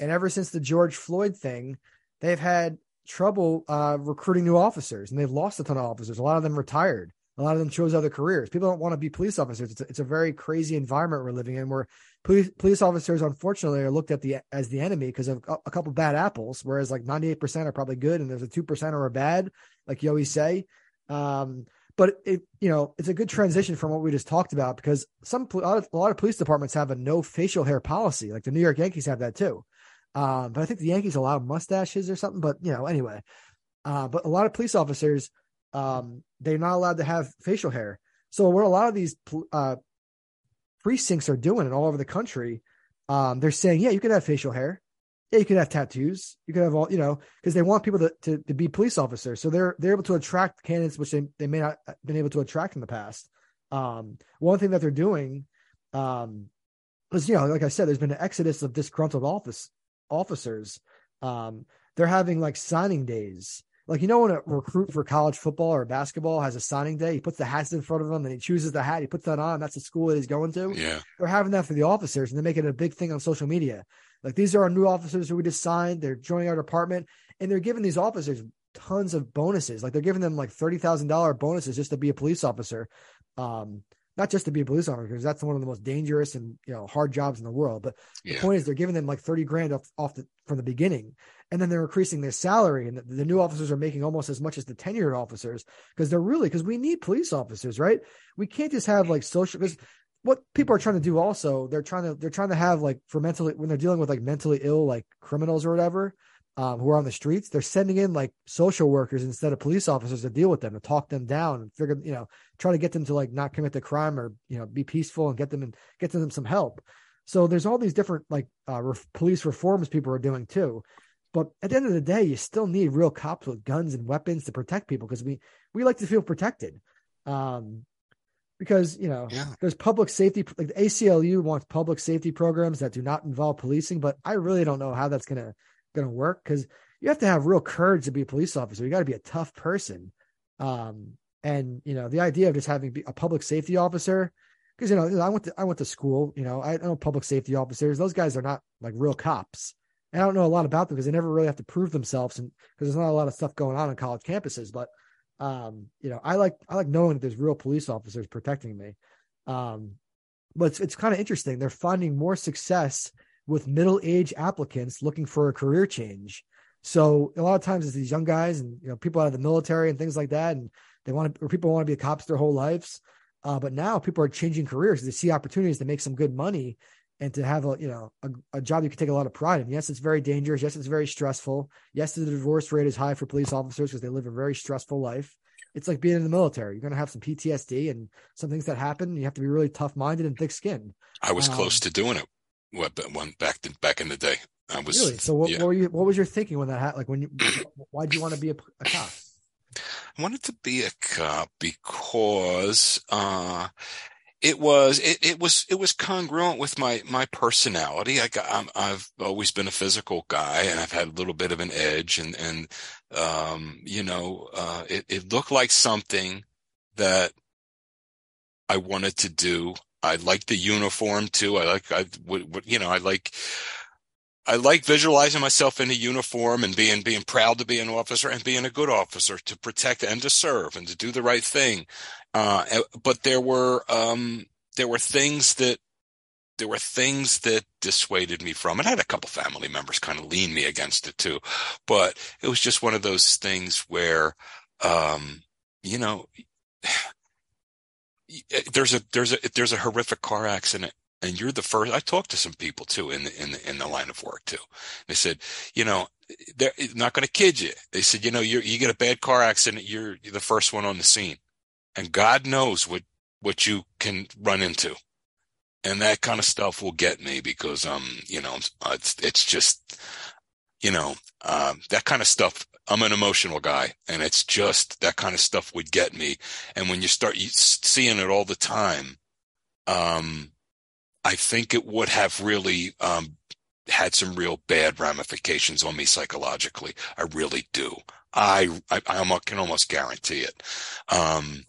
and ever since the George Floyd thing, they've had trouble uh, recruiting new officers, and they've lost a ton of officers. A lot of them retired. A lot of them chose other careers. People don't want to be police officers. It's a, it's a very crazy environment we're living in, where police police officers unfortunately are looked at the as the enemy because of a, couple bad apples whereas like 98% are probably good and there's a 2% are bad like you always say um but it you know it's a good transition from what we just talked about because some a lot of police departments have a no facial hair policy like the new york yankees have that too um, but i think the yankees allow mustaches or something but you know anyway uh, but a lot of police officers um, they're not allowed to have facial hair so what a lot of these uh, precincts are doing and all over the country um, they're saying yeah you can have facial hair yeah, you could have tattoos. You could have all, you know, because they want people to, to, to be police officers. So they're they're able to attract candidates which they, they may not have been able to attract in the past. Um, one thing that they're doing, um, is you know, like I said, there's been an exodus of disgruntled office officers. Um, they're having like signing days. Like you know, when a recruit for college football or basketball has a signing day, he puts the hats in front of him and he chooses the hat, he puts that on. That's the school that he's going to. Yeah, they're having that for the officers, and they're making it a big thing on social media. Like these are our new officers who we just signed. They're joining our department, and they're giving these officers tons of bonuses. Like they're giving them like thirty thousand dollar bonuses just to be a police officer. Um, not just to be a police officer because that's one of the most dangerous and you know hard jobs in the world. But yeah. the point is, they're giving them like thirty grand off, off the, from the beginning, and then they're increasing their salary, and the, the new officers are making almost as much as the tenured officers because they're really because we need police officers, right? We can't just have like social because what people are trying to do also they're trying to they're trying to have like for mentally when they're dealing with like mentally ill like criminals or whatever um, who are on the streets they're sending in like social workers instead of police officers to deal with them to talk them down and figure you know try to get them to like not commit the crime or you know be peaceful and get them and get them some help so there's all these different like uh, re- police reforms people are doing too but at the end of the day you still need real cops with guns and weapons to protect people because we we like to feel protected um because you know yeah. there's public safety like the ACLU wants public safety programs that do not involve policing, but I really don't know how that's gonna gonna work because you have to have real courage to be a police officer. You got to be a tough person, um, and you know the idea of just having a public safety officer because you know I went to I went to school. You know I know public safety officers; those guys are not like real cops. And I don't know a lot about them because they never really have to prove themselves, and because there's not a lot of stuff going on on college campuses. But um, you know, I like I like knowing that there's real police officers protecting me. Um, but it's, it's kind of interesting. They're finding more success with middle age applicants looking for a career change. So a lot of times it's these young guys and you know people out of the military and things like that, and they want to or people want to be cops their whole lives. Uh, but now people are changing careers. They see opportunities to make some good money and to have a you know a, a, job you can take a lot of pride in. Yes, it's very dangerous. Yes, it's very stressful. Yes, the divorce rate is high for police officers because they live a very stressful life. It's like being in the military. You're going to have some PTSD and some things that happen. You have to be really tough minded and thick skinned. I was um, close to doing it. What one back back in the day? I was really. So what, yeah. what were you? What was your thinking when that happened? Like when you? why did you want to be a, a cop? I wanted to be a cop because uh, it was it, it was it was congruent with my my personality. I got i have always been a physical guy, and I've had a little bit of an edge, and and um, you know, uh, it, it looked like something that I wanted to do. I like the uniform too. I like I would you know I like I like visualizing myself in a uniform and being being proud to be an officer and being a good officer to protect and to serve and to do the right thing. Uh, but there were um, there were things that there were things that dissuaded me from it. I had a couple family members kind of lean me against it too, but it was just one of those things where, um, you know, there's a there's a there's a horrific car accident and you're the first. I talked to some people too in the in the in the line of work too. They said, you know, they're not going to kid you. They said, you know, you you get a bad car accident, you're, you're the first one on the scene, and God knows what what you can run into, and that kind of stuff will get me because um, you know, it's it's just, you know, um, that kind of stuff. I'm an emotional guy, and it's just that kind of stuff would get me. And when you start seeing it all the time, um, I think it would have really um, had some real bad ramifications on me psychologically. I really do. I I, I can almost guarantee it. Um,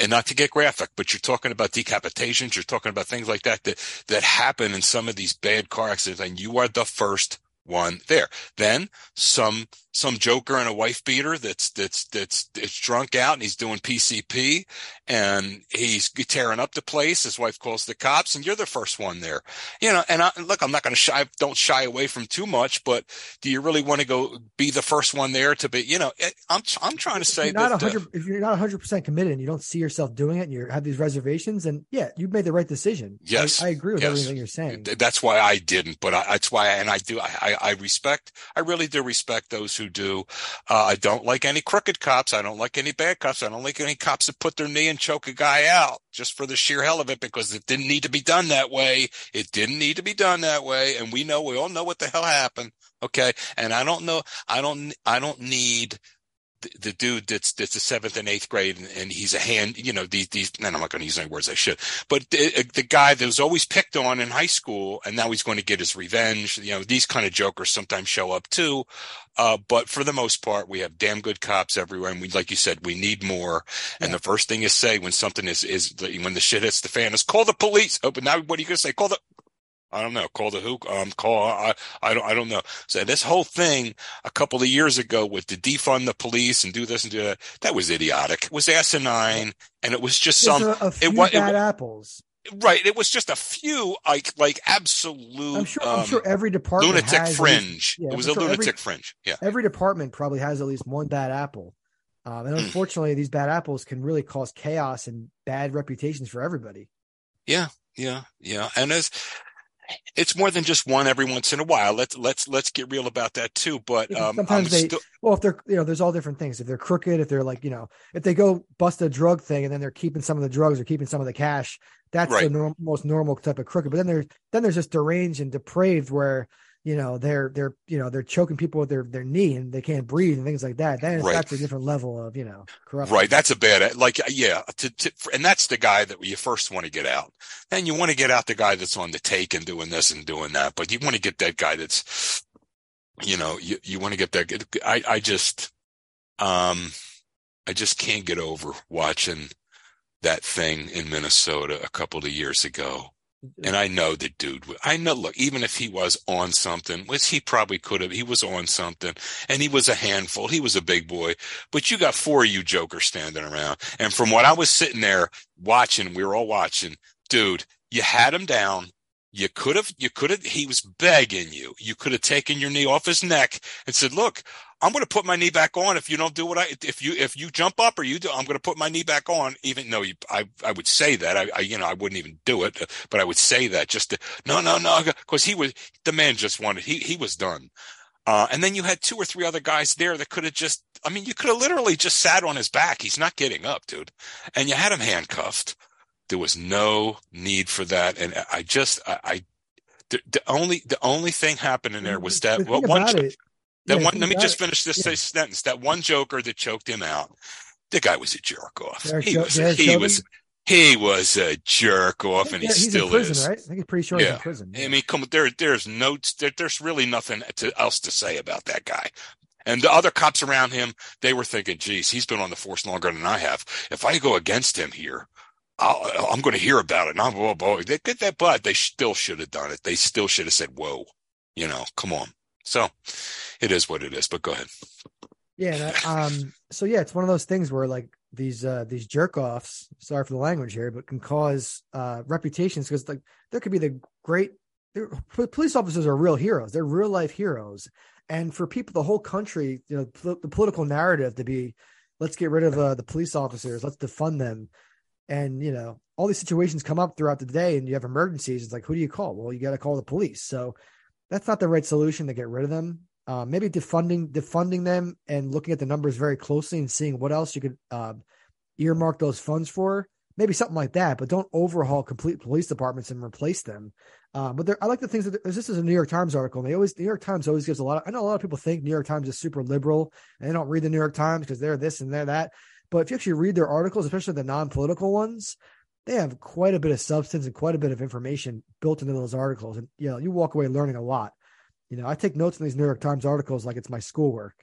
and not to get graphic, but you're talking about decapitations, you're talking about things like that that that happen in some of these bad car accidents, and you are the first one there. Then some some joker and a wife beater that's that's that's that's drunk out and he's doing PCP and he's tearing up the place. His wife calls the cops, and you're the first one there. You know, and I, look, I'm not going to shy, don't shy away from too much, but do you really want to go be the first one there to be? You know, I'm I'm trying to say if you're not that, 100 uh, if you're not 100 percent committed and you don't see yourself doing it and you have these reservations, and yeah, you made the right decision. Yes, I, I agree with yes. everything you're saying. That's why I didn't, but I, that's why, and I do. I, I respect. I really do respect those who do. Uh, I don't like any crooked cops. I don't like any bad cops. I don't like any cops that put their knee and choke a guy out just for the sheer hell of it because it didn't need to be done that way. It didn't need to be done that way, and we know we all know what the hell happened. Okay, and I don't know. I don't. I don't need the, the dude that's that's a seventh and eighth grade and, and he's a hand you know these these and I'm not going to use any words I should but the, uh, the guy that was always picked on in high school and now he's going to get his revenge you know these kind of jokers sometimes show up too uh, but for the most part we have damn good cops everywhere and we like you said we need more and the first thing you say when something is is when the shit hits the fan is call the police! Oh but now what are you going to say? Call the I don't know. Call the who? Um, call. I, I don't. I don't know. So this whole thing a couple of years ago with the defund the police and do this and do that, that was idiotic. It was asinine, and it was just some. A, a few it was bad it, apples. Right. It was just a few like like absolute. I'm sure. Um, I'm sure every department lunatic fringe. Least, yeah, it was I'm a sure lunatic every, fringe. Yeah. Every department probably has at least one bad apple. Um, and unfortunately, these bad apples can really cause chaos and bad reputations for everybody. Yeah, yeah, yeah. And as it's more than just one every once in a while. Let's let's let's get real about that too. But um, sometimes I'm they well, if they're you know, there's all different things. If they're crooked, if they're like you know, if they go bust a drug thing and then they're keeping some of the drugs or keeping some of the cash, that's Right. the norm, most normal type of crooked. But then there's then there's just deranged and depraved where you know they're they're you know they're choking people with their their knee and they can't breathe and things like that. Then Right. that's a different level of you know corruption. Right, that's a bad like yeah, to, to, and that's the guy that you first want to get out. Then you want to get out the guy that's on the take and doing this and doing that, but you want to get that guy that's, you know, you you want to get that. I I just, um, I just can't get over watching that thing in Minnesota a couple of years ago. And I know the dude, I know, look, even if he was on something, which he probably could have, he was on something and he was a handful. He was a big boy, but you got four of you jokers standing around. And from what I was sitting there watching, we were all watching, dude, you had him down. You could have, you could have, he was begging you. You could have taken your knee off his neck and said, look, I'm going to put my knee back on if you don't do what I, if you, if you jump up or you do, I'm going to put my knee back on, even though you, I, I would say that I, I, you know, I wouldn't even do it, but I would say that just to, no, no, no, because he was, the man just wanted, he, he was done. Uh, and then you had two or three other guys there that could have just, I mean, you could have literally just sat on his back. He's not getting up, dude. And you had him handcuffed. There was no need for that. And I just, I, I the, the only, the only thing happening there was that The well, thing one, about it- that yeah, one, let me just it. finish this Yeah. sentence. That one joker that choked him out, the guy was a jerk off. Derek he Jo- was, Derek he was, he was a jerk off and he he's still in prison, is. right? I think he's pretty sure he's in prison. I mean, come there. There's no. There, there's really nothing to, else to say about that guy. And the other cops around him, they were thinking, "Geez, he's been on the force longer than I have. If I go against him here, I'll, I'm going to hear about it." And I'm, oh boy, they get that, but they still should have done it. They still should have said, "Whoa, you know, come on." So, it is what it is. But go ahead. Yeah. I- um. So yeah, it's one of those things where like these uh these jerk offs. Sorry for the language here, but can cause uh reputations because like there could be the great. Police officers are real heroes. They're real life heroes, and for people, the whole country, you know, pol- the political narrative to be, let's get rid of uh, the police officers, let's defund them, and you know, all these situations come up throughout the day, and you have emergencies. It's like, who do you call? Well, you got to call the police. So that's not the right solution to get rid of them. Uh, maybe defunding defunding them and looking at the numbers very closely and seeing what else you could uh, earmark those funds for. Maybe something like that, but don't overhaul complete police departments and replace them. Uh, but there, I like the things that this is a New York Times article. And they always New York Times always gives a lot. Of, I know a lot of people think New York Times is super liberal and they don't read the New York Times because they're this and they're that. But if you actually read their articles, especially the non-political ones, they have quite a bit of substance and quite a bit of information built into those articles. And you know, you walk away learning a lot. You know, I take notes in these New York Times articles like it's my schoolwork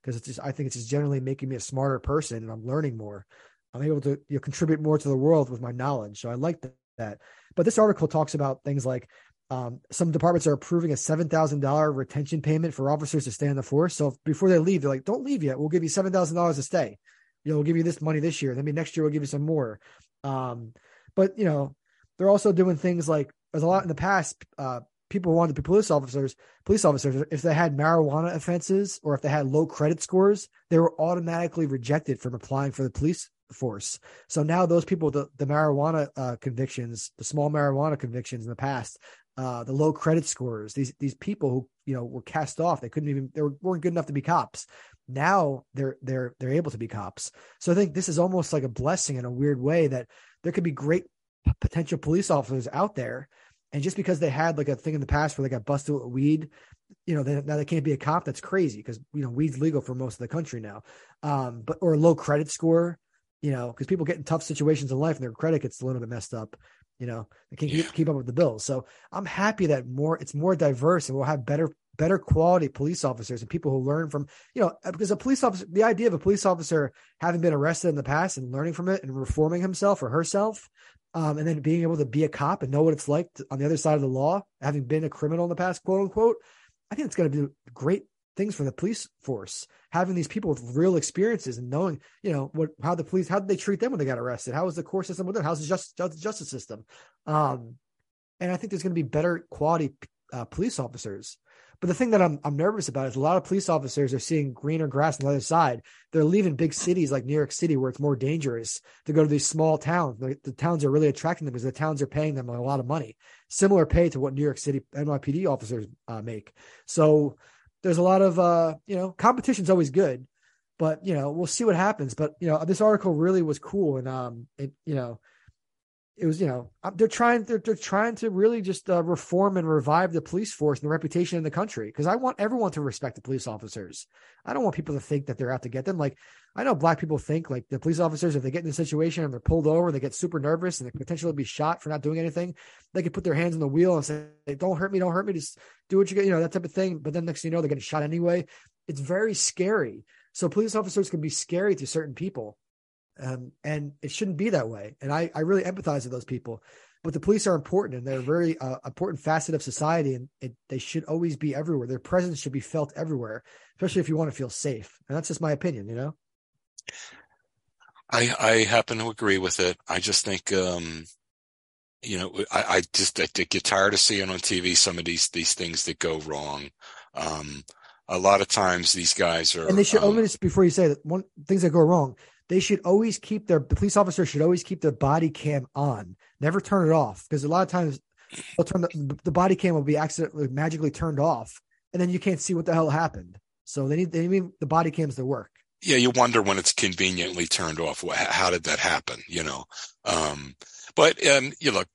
because it's just I think it's just generally making me a smarter person and I'm learning more. I'm able to you know, contribute more to the world with my knowledge. So I like that. But this article talks about things like Um, some departments are approving a seven thousand dollar retention payment for officers to stay on the force. So before they leave, they're like, "Don't leave yet. We'll give you seven thousand dollars to stay. You know, we'll give you this money this year. Then next year we'll give you some more." Um, but you know, they're also doing things like there's a lot in the past. Uh, people wanted to be police officers. Police officers, if they had marijuana offenses or if they had low credit scores, they were automatically rejected from applying for the police force. So now those people, the, the marijuana uh, convictions, the small marijuana convictions in the past, uh, the low credit scores, these these people who you know were cast off, they couldn't even they were, weren't good enough to be cops. Now they're they're they're able to be cops. So I think this is almost like a blessing in a weird way that there could be great potential police officers out there, and just because they had like a thing in the past where they got busted with weed, you know, they, now they can't be a cop. That's crazy because you know weed's legal for most of the country now. Um, but or a low credit score, you know, because people get in tough situations in life and their credit gets a little bit messed up. You know, they can't yeah. keep, keep up with the bills. So I'm happy that more it's more diverse and we'll have better better quality police officers and people who learn from you know because a police officer the idea of a police officer having been arrested in the past and learning from it and reforming himself or herself um, and then being able to be a cop and know what it's like to, on the other side of the law having been a criminal in the past quote unquote i think it's going to be great things for the police force. Having these people with real experiences and knowing you know what how the police how did they treat them when they got arrested? How was the court system with them? How's the justice, justice system? Um and i think there's going to be better quality uh, police officers but the thing that I'm I'm nervous about is a lot of police officers are seeing greener grass on the other side. They're leaving big cities like New York City where it's more dangerous to go to these small towns. The, the towns are really attracting them because the towns are paying them a lot of money, similar pay to what New York City NYPD officers uh, make. So there's a lot of uh, you know competition's always good, but you know we'll see what happens. But you know this article really was cool, and um, it you know it was you know they're trying they're, they're trying to really just uh, reform and revive the police force and the reputation in the country because i want everyone to respect the police officers. I don't want people to think that they're out to get them. Like i know black people think like the police officers if they get in a situation and they're pulled over they get super nervous and they potentially be shot for not doing anything they could put their hands on the wheel and say don't hurt me don't hurt me just do what you get you know that type of thing. But then next thing you know they're getting shot anyway. It's very scary. So police officers can be scary to certain people um, and it shouldn't be that way. And I, I really empathize with those people. But the police are important and they're a very uh, important facet of society, and it, they should always be everywhere. Their presence should be felt everywhere, especially if you want to feel safe. And that's just my opinion, you know. I I happen to agree with it. I just think, um, you know, I, I just I get tired of seeing on TV some of these these things that go wrong. Um, a lot of times these guys are, and they should. Um, only before you say that, one things that go wrong they should always keep their the police officer should always keep their body cam on, never turn it off because a lot of times they'll turn the, the body cam will be accidentally magically turned off, and then you can't see what the hell happened. So they need they the body cams to work. Yeah, you wonder when it's conveniently turned off. How did that happen? You know, um, but um, you look,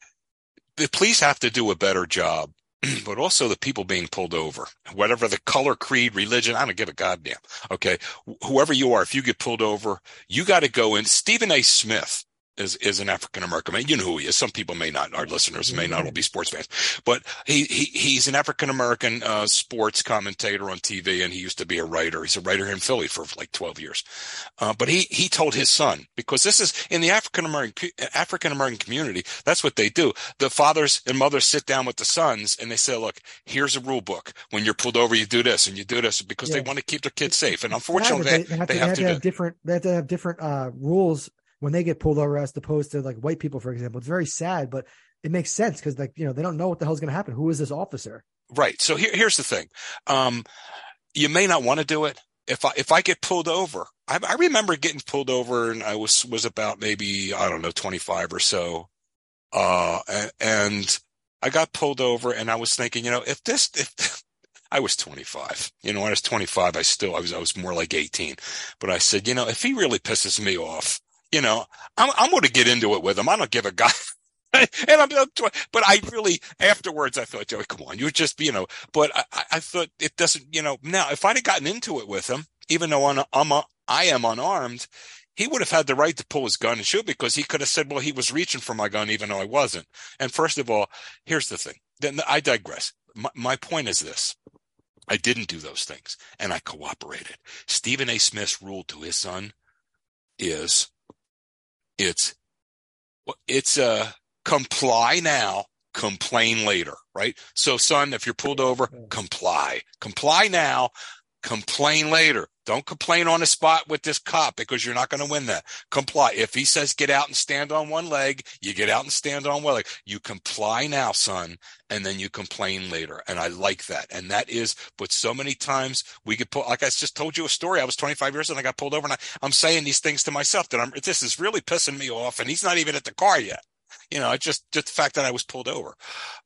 the police have to do a better job but also the people being pulled over, whatever the color, creed, religion, I don't give a goddamn. Okay. Whoever you are, if you get pulled over, you got to go in. Stephen A. Smith is, is an African American man. You know who he is. Some people may not, our listeners may not all be sports fans, but he, he he's an African American uh, sports commentator on TV, and he used to be a writer. He's a writer in Philly for like twelve years. Uh, but he he told his son because this is in the African American African American community. That's what they do. The fathers and mothers sit down with the sons and they say, "Look, here's a rule book. When you're pulled over, you do this and you do this because yeah. they want to keep their kids safe." And unfortunately, they, they, have, to, they have, to, have different. They have to have different uh, rules when they get pulled over as opposed to like white people, for example. It's very sad, but it makes sense because like you know they don't know what the hell's going to happen. Who is this officer? Right. So here, here's the thing. Um, you may not want to do it. If I if I get pulled over, I, I remember getting pulled over, and I was was about maybe I don't know 25 or so, uh, and, and I got pulled over, and I was thinking, you know, if this if I was 25. You know, when I was 25, I still, I was, I was more like 18. But I said, you know, if he really pisses me off, you know, I'm, I'm going to get into it with him. I don't give a guy. and I'm, but I really, afterwards, I thought, Joey, come on, you're just, you know, but I, I thought it doesn't, you know, now if I'd have gotten into it with him, even though I'm, I'm a, I am unarmed, he would have had the right to pull his gun and shoot because he could have said, well, he was reaching for my gun, even though I wasn't. And first of all, here's the thing. Then I digress. My, my point is this. I didn't do those things and I cooperated. Stephen A. Smith's rule to his son is it's it's a uh, comply now, complain later, right? So, son, if you're pulled over, comply. Comply now, complain later. Don't complain on the spot with this cop because you're not going to win that. Comply. If he says get out and stand on one leg, you get out and stand on one leg. You comply now, son, and then you complain later. And I like that. And that is, but so many times we get put, like I just told you a story. I was 25 years and I got pulled over and I, I'm saying these things to myself that I'm, this is really pissing me off. And he's not even at the car yet. You know, just, just the fact that I was pulled over.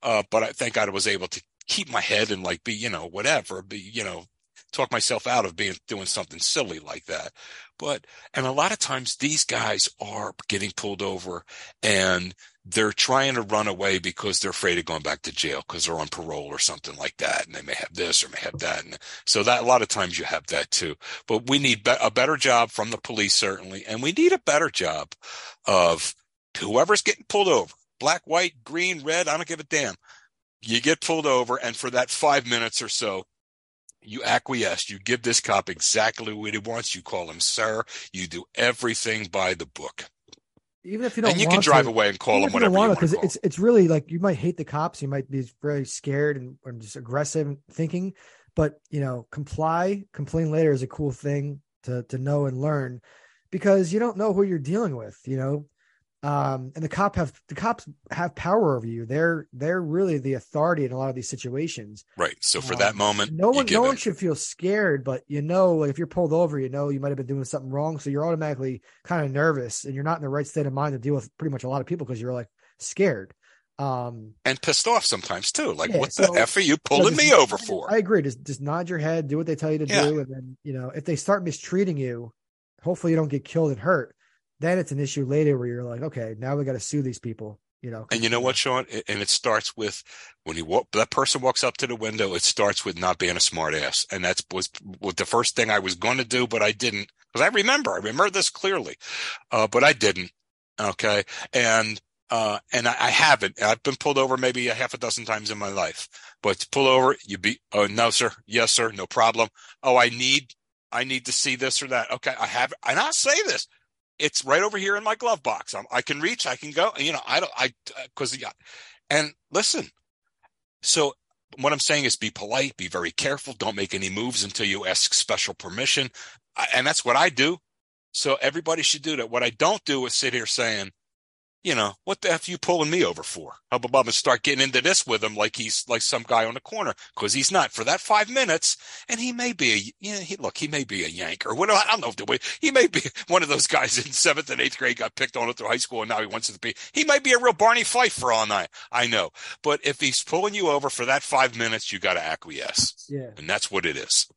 Uh, but I thank God I was able to keep my head and like be, you know, whatever, be, you know, talk myself out of being doing something silly like that. But and a lot of times these guys are getting pulled over and they're trying to run away because they're afraid of going back to jail because they're on parole or something like that and they may have this or may have that. And so that a lot of times you have that too. But we need be- a better job from the police certainly. And we need a better job of whoever's getting pulled over black white green red i don't give a damn. You get pulled over and for that five minutes or so you acquiesce. You give this cop exactly what he wants. You call him sir. You do everything by the book. Even if you don't, and you can drive to, away and call him whatever you want because it's it's really like you might hate the cops. You might be very scared and, and just aggressive thinking, but you know, comply, complain later is a cool thing to to know and learn because you don't know who you're dealing with. You know, um, and the cop have the cops have power over you. They're they're really the authority in a lot of these situations. Right. So for um, that moment, no one no one should feel scared, but you know, like if you're pulled over, you know you might have been doing something wrong, so you're automatically kind of nervous, and you're not in the right state of mind to deal with pretty much a lot of people because you're like scared. Um, and pissed off sometimes too. Like, yeah, what the so, f are you pulling you know, me over for? I agree. Just just nod your head, do what they tell you to yeah. do, and then you know if they start mistreating you, hopefully you don't get killed and hurt then it's an issue later where you're like, okay, now we got to sue these people. You know, and you know what, Sean? And it starts with when he walk, that person walks up to the window. It starts with not being a smart ass, and that's was, was the first thing I was going to do, but I didn't because I remember, I remember this clearly, uh, but I didn't. Okay, and uh, and I, I, haven't. I've been pulled over maybe a half a dozen times in my life, but to pull over, you be, oh no, sir, yes, sir, no problem. Oh, I need, I need to see this or that. Okay, I have, and I'll say this it's right over here in my glove box. I'm, i can reach, I can go. You know, I don't, I, uh, because, yeah. And listen, so what I'm saying is be polite, be very careful. Don't make any moves until you ask special permission. And that's what I do. So everybody should do that. What I don't do is sit here saying, you know, what the F you pulling me over for? How about and start getting into this with him like he's like some guy on the corner? Cause he's not for that five minutes. And he may be a, yeah, he, look, he may be a yank or what, I don't know if the way he may be one of those guys in seventh and eighth grade got picked on it through high school and now he wants to be, he might be a real Barney Fife for all night. I know. But if he's pulling you over for that five minutes, you got to acquiesce. Yeah. And that's what it is.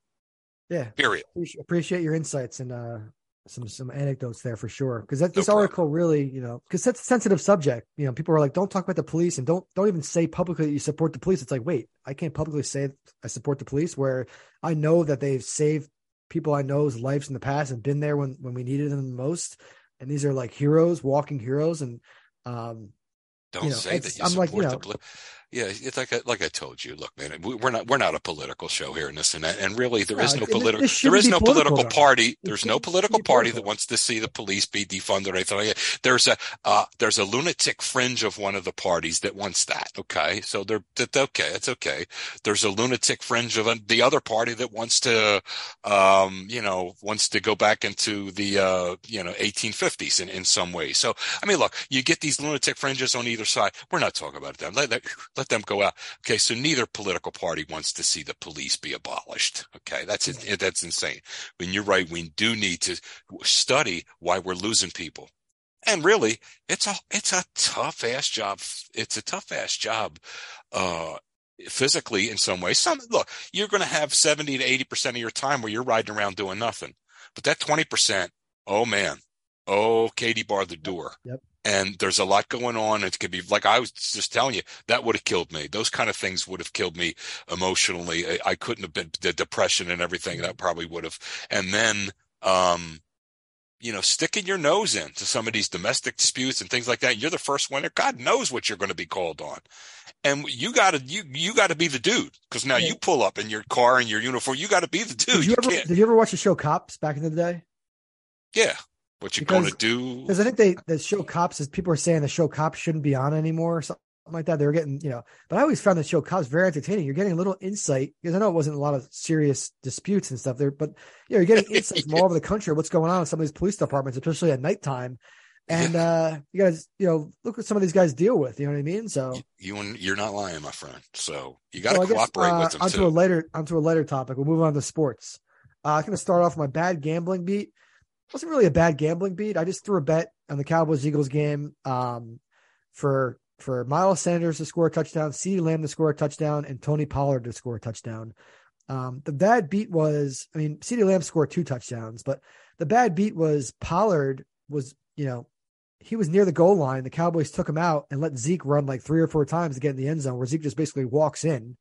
Yeah. Period. Appreciate your insights and, uh, some some anecdotes there for sure. Because that this article really you know because that's a sensitive subject. You know people are like don't talk about the police and don't don't even say publicly that you support the police. It's like wait i can't publicly say i support the police where i know that they've saved people i know's lives in the past and been there when when we needed them the most. And these are like heroes walking heroes and um don't you know, say that you I'm support like, you know, the yeah, it's like I, like I told you. Look, man, we're not we're not a political show here in this and that. And really, there no, is no political there is no political, political party. There's no political party that wants to see the police be defunded or anything. Like that. There's a uh, there's a lunatic fringe of one of the parties that wants that. Okay, so they're that's okay. It's okay. There's a lunatic fringe of the other party that wants to, um, you know, wants to go back into the uh, you know 1850s in in some way. So I mean, look, you get these lunatic fringes on either side. We're not talking about them. Let, let, let them go out. Okay, so neither political party wants to see the police be abolished. Okay, that's that's insane. When you're right, we do need to study why we're losing people. And really, it's a it's a tough ass job. It's a tough ass job. Uh, physically in some ways. Some look, you're going to have 70 to 80% of your time where you're riding around doing nothing. But that 20%, oh man, oh, Katie bar the door. Yep and there's a lot going on. It could be like I was just telling you that would have killed me. Those kind of things would have killed me emotionally. I, I couldn't have been the depression and everything that probably would have. And then, um, you know, sticking your nose in to some of these domestic disputes and things like that. You're the first one. God knows what you're going to be called on, and you got to you you got to be the dude because now yeah. you pull up in your car and your uniform. You got to be the dude. Did you, you ever, did you ever watch the show Cops back in the day? Yeah. What you gonna do? Because I think they the show cops is people are saying the show cops shouldn't be on anymore. or something like that. They were getting, you know, but I always found the show Cops very entertaining. You're getting a little insight because I know it wasn't a lot of serious disputes and stuff there, but you know, you're getting insights from all over the country what's going on in some of these police departments, especially at nighttime. And uh you guys, you know, look what some of these guys deal with. You know what I mean? So you you're not lying, my friend. So you got to so cooperate guess, uh, with them onto too. a later onto a later topic. We'll move on to sports. Uh, I'm going to start off my bad gambling beat. Wasn't really a bad gambling beat. I just threw a bet on the Cowboys Eagles game um, for for Miles Sanders to score a touchdown, CeeDee Lamb to score a touchdown, and Tony Pollard to score a touchdown. Um, the bad beat was, I mean, CeeDee Lamb scored two touchdowns, but the bad beat was Pollard was, you know, he was near the goal line. The Cowboys took him out and let Zeke run like three or four times to get in the end zone, where Zeke just basically walks in.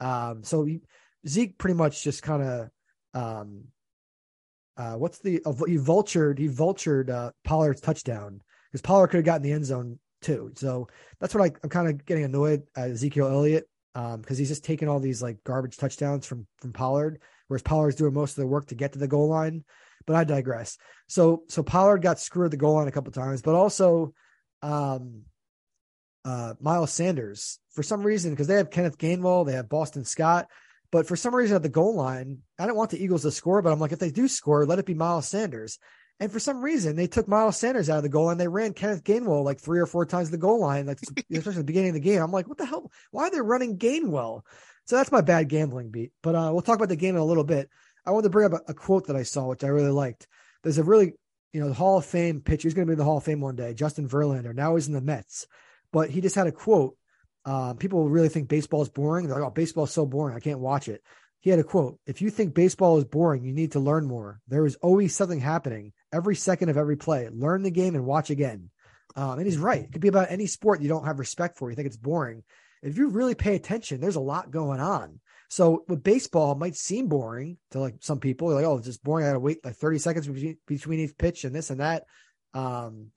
Um, so he, Zeke pretty much just kind of, um, uh, what's the he vultured he vultured uh, Pollard's touchdown because Pollard could have gotten the end zone too. So that's what I, I'm kind of getting annoyed at Ezekiel Elliott um, because um, he's just taking all these like garbage touchdowns from from Pollard, whereas Pollard's doing most of the work to get to the goal line. But I digress. So so Pollard got screwed the goal line a couple times, but also um, uh, Miles Sanders for some reason because they have Kenneth Gainwell, they have Boston Scott. But for some reason at the goal line, I don't want the Eagles to score, but I'm like, if they do score, let it be Miles Sanders. And for some reason, they took Miles Sanders out of the goal and they ran Kenneth Gainwell like three or four times the goal line, like especially at the beginning of the game. I'm like, what the hell? Why are they running Gainwell? So that's my bad gambling beat. But uh, we'll talk about the game in a little bit. I want to bring up a, a quote that I saw, which I really liked. There's a really, you know, the Hall of Fame pitcher. He's going to be in the Hall of Fame one day. Justin Verlander. Now he's in the Mets, but he just had a quote. Um, people really think baseball is boring. They're like, oh, baseball is so boring. I can't watch it. He had a quote If you think baseball is boring, you need to learn more. There is always something happening every second of every play. Learn the game and watch again. Um, and he's right. It could be about any sport you don't have respect for. You think it's boring. If you really pay attention, there's a lot going on. So with baseball, might seem boring to like some people. They're like, oh, it's just boring. I got to wait like 30 seconds between, between each pitch and this and that. Um,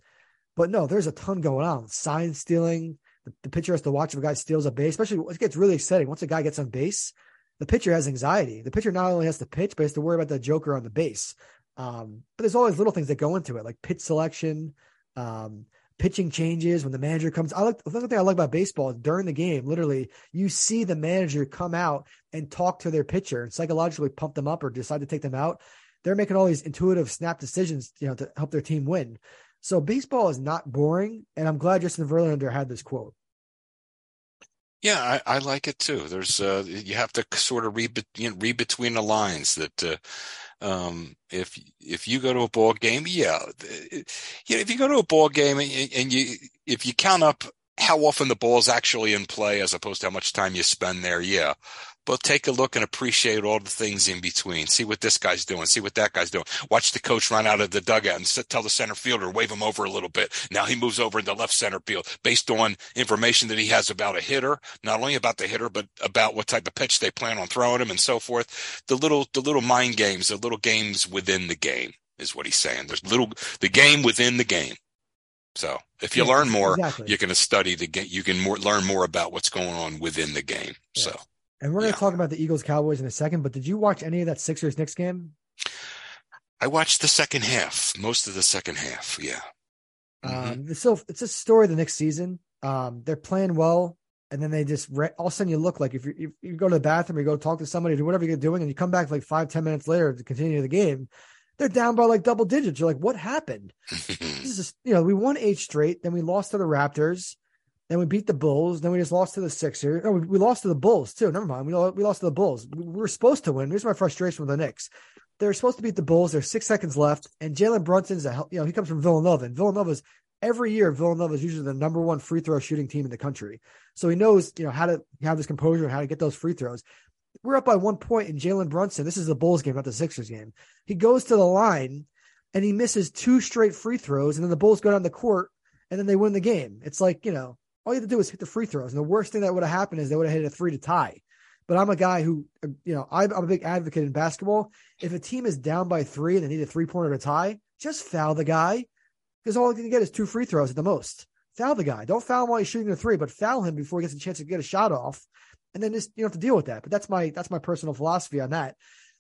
but no, there's a ton going on. Sign stealing. The, the pitcher has to watch if a guy steals a base, especially it gets really exciting. Once a guy gets on base, the pitcher has anxiety. The pitcher not only has to pitch, but has to worry about the joker on the base. Um, but there's always little things that go into it, like pitch selection, um, pitching changes when the manager comes. I like the thing I like about baseball is during the game, literally, you see the manager come out and talk to their pitcher and psychologically pump them up or decide to take them out. They're making all these intuitive snap decisions, you know, to help their team win. So baseball is not boring, and I'm glad Justin Verlander had this quote. Yeah, I, I, like it too. There's uh, you have to sort of read, you know, read between the lines that uh, um, if if you go to a ball game, yeah, you know, if you go to a ball game and, and you if you count up how often the ball is actually in play as opposed to how much time you spend there, yeah, but take a look and appreciate all the things in between. See what this guy's doing. See what that guy's doing. Watch the coach run out of the dugout and tell the center fielder, wave him over a little bit. Now he moves over into left center field based on information that he has about a hitter, not only about the hitter, but about what type of pitch they plan on throwing him and so forth. The little, the little mind games, the little games within the game is what he's saying. There's little, the game within the game. So if you yeah, learn more, exactly. you're going to study the game. You can more, learn more about what's going on within the game. Yeah. So. And we're going to talk about the Eagles Cowboys in a second, but did you watch any of that Sixers Knicks game? I watched the second half, most of the second half. Yeah. Mm-hmm. Um, so it's a story of the next season. Um, they're playing well, and then they just re- all of a sudden you look like if you, if you go to the bathroom, or you go talk to somebody, do whatever you're doing, and you come back like five ten minutes later to continue the game. They're down by like double digits. You're like, what happened? this is you know we won eight straight, then we lost to the Raptors. Then we beat the Bulls. Then we just lost to the Sixers. Oh, we, we, lost to the Bulls too. Never mind. We, we lost to the Bulls. We, we were supposed to win. Here's my frustration with the Knicks. They're supposed to beat the Bulls. There's six seconds left, and Jalen Brunson's a you know he comes from Villanova, and Villanova's every year Villanova is usually the number one free throw shooting team in the country. So he knows you know how to have this composure and how to get those free throws. We're up by one point, and Jalen Brunson. This is the Bulls game, not the Sixers game. He goes to the line, and he misses two straight free throws, and then the Bulls go down the court, and then they win the game. It's like you know all you have to do is hit the free throws. And the worst thing that would have happened is they would have hit a three to tie. But I'm a guy who, you know, I'm, a big advocate in basketball. If a team is down by three and they need a three pointer to tie, just foul the guy because all you can get is two free throws at the most. Foul the guy. Don't foul him while he's shooting a three, but foul him before he gets a chance to get a shot off. And then just you don't have to deal with that. But that's my that's my personal philosophy on that.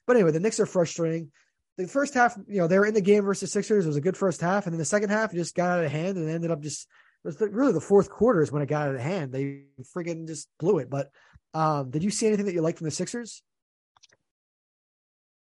But anyway, the Knicks are frustrating. The first half, you know, they were in the game versus Sixers. It was a good first half, and then the second half, it just got out of hand and ended up just was the, really the fourth quarter is when it got out of hand. They friggin' just blew it. But um, did you see anything that you liked from the Sixers?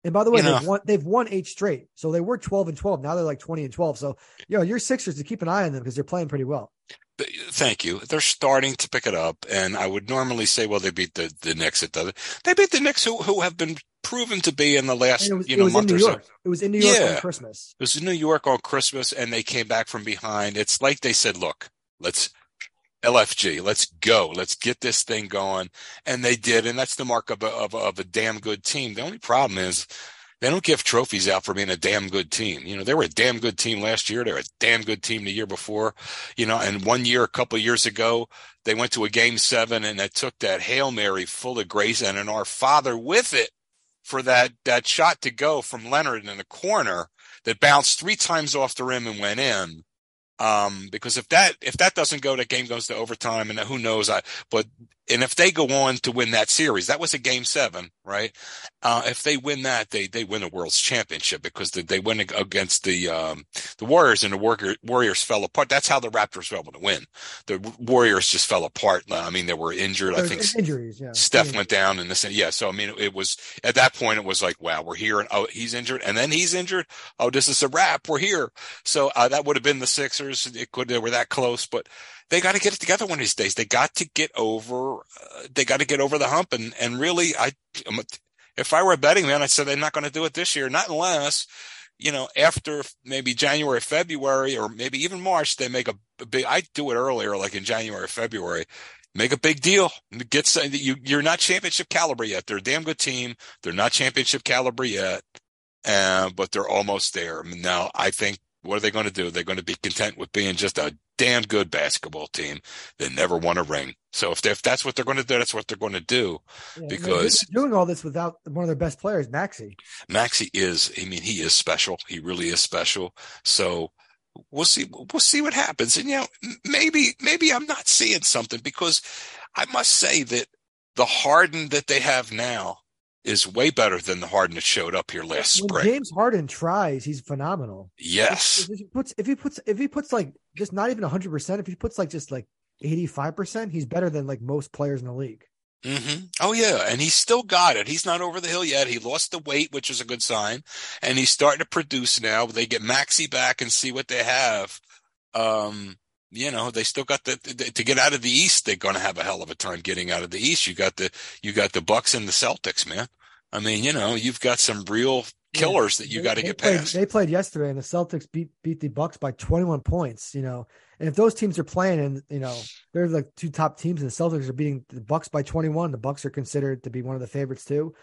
And by the way, you know, they've won they've won eight straight. So they were 12 and 12. Now they're like 20 and 12. So, you know, your Sixers to keep an eye on them because they're playing pretty well. Thank you. They're starting to pick it up. And I would normally say, well, they beat the, the Knicks. It doesn't. They beat the Knicks who, who have been proven to be in the last, was, you know, month or so. It was in New York yeah. on Christmas. It was in New York on Christmas and they came back from behind. It's like they said, look, let's LFG. Let's go. Let's get this thing going. And they did. And that's the mark of a, of, of a damn good team. The only problem is they don't give trophies out for being a damn good team. You know, they were a damn good team last year. They were a damn good team the year before, you know, and one year, a couple years ago, they went to a game seven and they took that Hail Mary full of grace and an Our Father with it for that, that shot to go from Leonard in the corner that bounced three times off the rim and went in. Um, because if that if that doesn't go, that game goes to overtime, and who knows? I but and if they go on to win that series, that was a game seven, right? Uh, if they win that, they they win a world's championship because they, they win against the um, the Warriors, and the Warrior, Warriors fell apart. That's how the Raptors were able to win. The Warriors just fell apart. I mean, they were injured. I think injuries. Yeah, Steph injuries. went down, and this, yeah. So I mean, it was at that point, it was like, wow, we're here, and oh, he's injured, and then he's injured. Oh, this is a wrap. We're here. So uh, that would have been the Sixers. It could they were that close, but they got to get it together one of these days. They got to get over, uh, they got to get over the hump. And, and really, I, if I were a betting man, I'd say they're not going to do it this year, not unless, you know, after maybe January, February, or maybe even March, they make a, a big, I do it earlier, like in January, February, make a big deal. Get you, you're not championship caliber yet. They're a damn good team. They're not championship caliber yet. Uh, but they're almost there. Now, I think what are they going to do? They're going to be content with being just a damn good basketball team that never won a ring. So if, if that's what they're going to do, that's what they're going to do. Yeah, because doing all this without one of their best players, Maxey. Maxey is, I mean, he is special. He really is special. So we'll see. We'll see what happens. And you know, maybe maybe I'm not seeing something because I must say that the Harden that they have now is way better than the Harden that showed up here last when spring. James Harden tries, he's phenomenal. Yes. If, if, he puts if he puts if he puts like just not even hundred percent, if he puts like just like eighty five percent, he's better than like most players in the league. Mm-hmm. Oh yeah, and he's still got it. He's not over the hill yet. He lost the weight, which is a good sign, and he's starting to produce now. They get Maxey back and see what they have. Um, you know, they still got the, the, to get out of the East. They're going to have a hell of a time getting out of the East. You got the you got the Bucks and the Celtics, man. I mean, you know, you've got some real killers yeah. that you got to get played, past. They played yesterday, and the Celtics beat beat the Bucks by 21 points. You know, and if those teams are playing, and you know, they're like two top teams, and the Celtics are beating the Bucks by 21. The Bucks are considered to be one of the favorites too.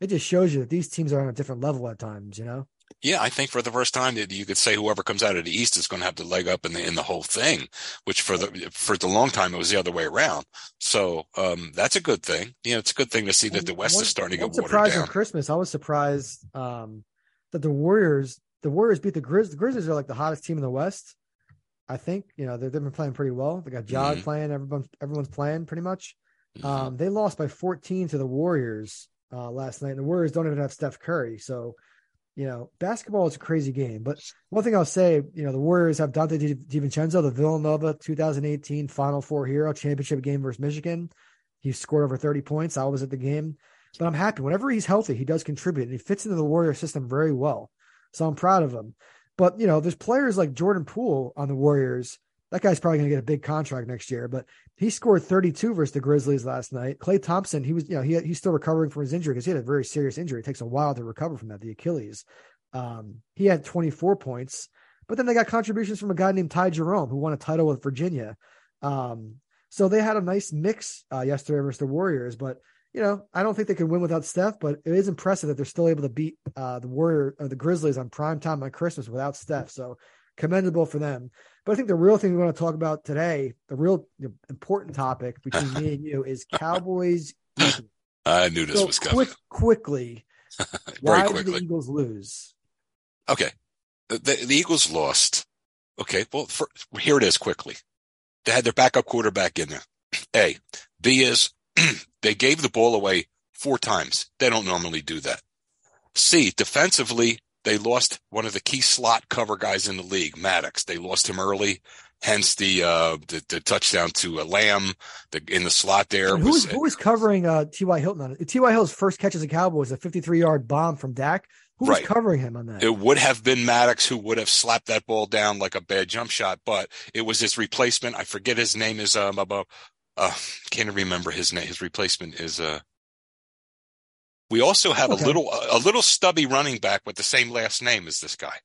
It just shows you that these teams are on a different level at times. You know. Yeah, I think for the first time that you could say whoever comes out of the East is going to have the leg up in the in the whole thing, which for the for the long time it was the other way around. So um, that's a good thing. You know, it's a good thing to see that the West one, is starting to get watered down. on Christmas, I was surprised um, that the Warriors the Warriors beat the Grizz. The Grizzlies are like the hottest team in the West. I think you know they've been playing pretty well. They got Ja mm-hmm. playing. Everyone's everyone's playing pretty much. Mm-hmm. Um, they lost by 14 to the Warriors uh, last night. And the Warriors don't even have Steph Curry, so you know, basketball is a crazy game. But one thing I'll say, you know, the Warriors have Donte DiVincenzo, the Villanova 2018 Final Four hero championship game versus Michigan. He scored over 30 points. I was at the game, but I'm happy. Whenever he's healthy, he does contribute and he fits into the Warrior system very well. So I'm proud of him. But, you know, there's players like Jordan Poole on the Warriors that guy's probably going to get a big contract next year. But he scored 32 versus the Grizzlies last night. Klay Thompson, he was, you know, he he's still recovering from his injury because he had a very serious injury. It takes a while to recover from that, the Achilles. Um, he had 24 points, but then they got contributions from a guy named Ty Jerome who won a title with Virginia. Um, so they had a nice mix uh, yesterday versus the Warriors, but you know, I don't think they can win without Steph, but it is impressive that they're still able to beat uh, the Warrior or the Grizzlies on prime time on Christmas without Steph. So commendable for them. But I think the real thing we want to talk about today, the real important topic between me and you is Cowboys. I knew this so was coming. Quick, quickly, why quickly. did the Eagles lose? Okay, the, the Eagles lost. Okay, well, for, here it is. Quickly, they had their backup quarterback in there. A, B is they gave the ball away four times. They don't normally do that. C, defensively, they lost one of the key slot cover guys in the league, Maddox. They lost him early hence the uh, the, the touchdown to a Lamb the, in the slot there. who was, who was covering uh, T.Y. Hilton on it? T.Y. Hill's first catch as a Cowboy was a 53 yard bomb from Dak. Who was covering him on that? It would have been Maddox who would have slapped that ball down like a bad jump shot, but it was his replacement. I forget his name is um about uh can't remember his name. His replacement is uh we also have okay. a little a little stubby running back with the same last name as this guy.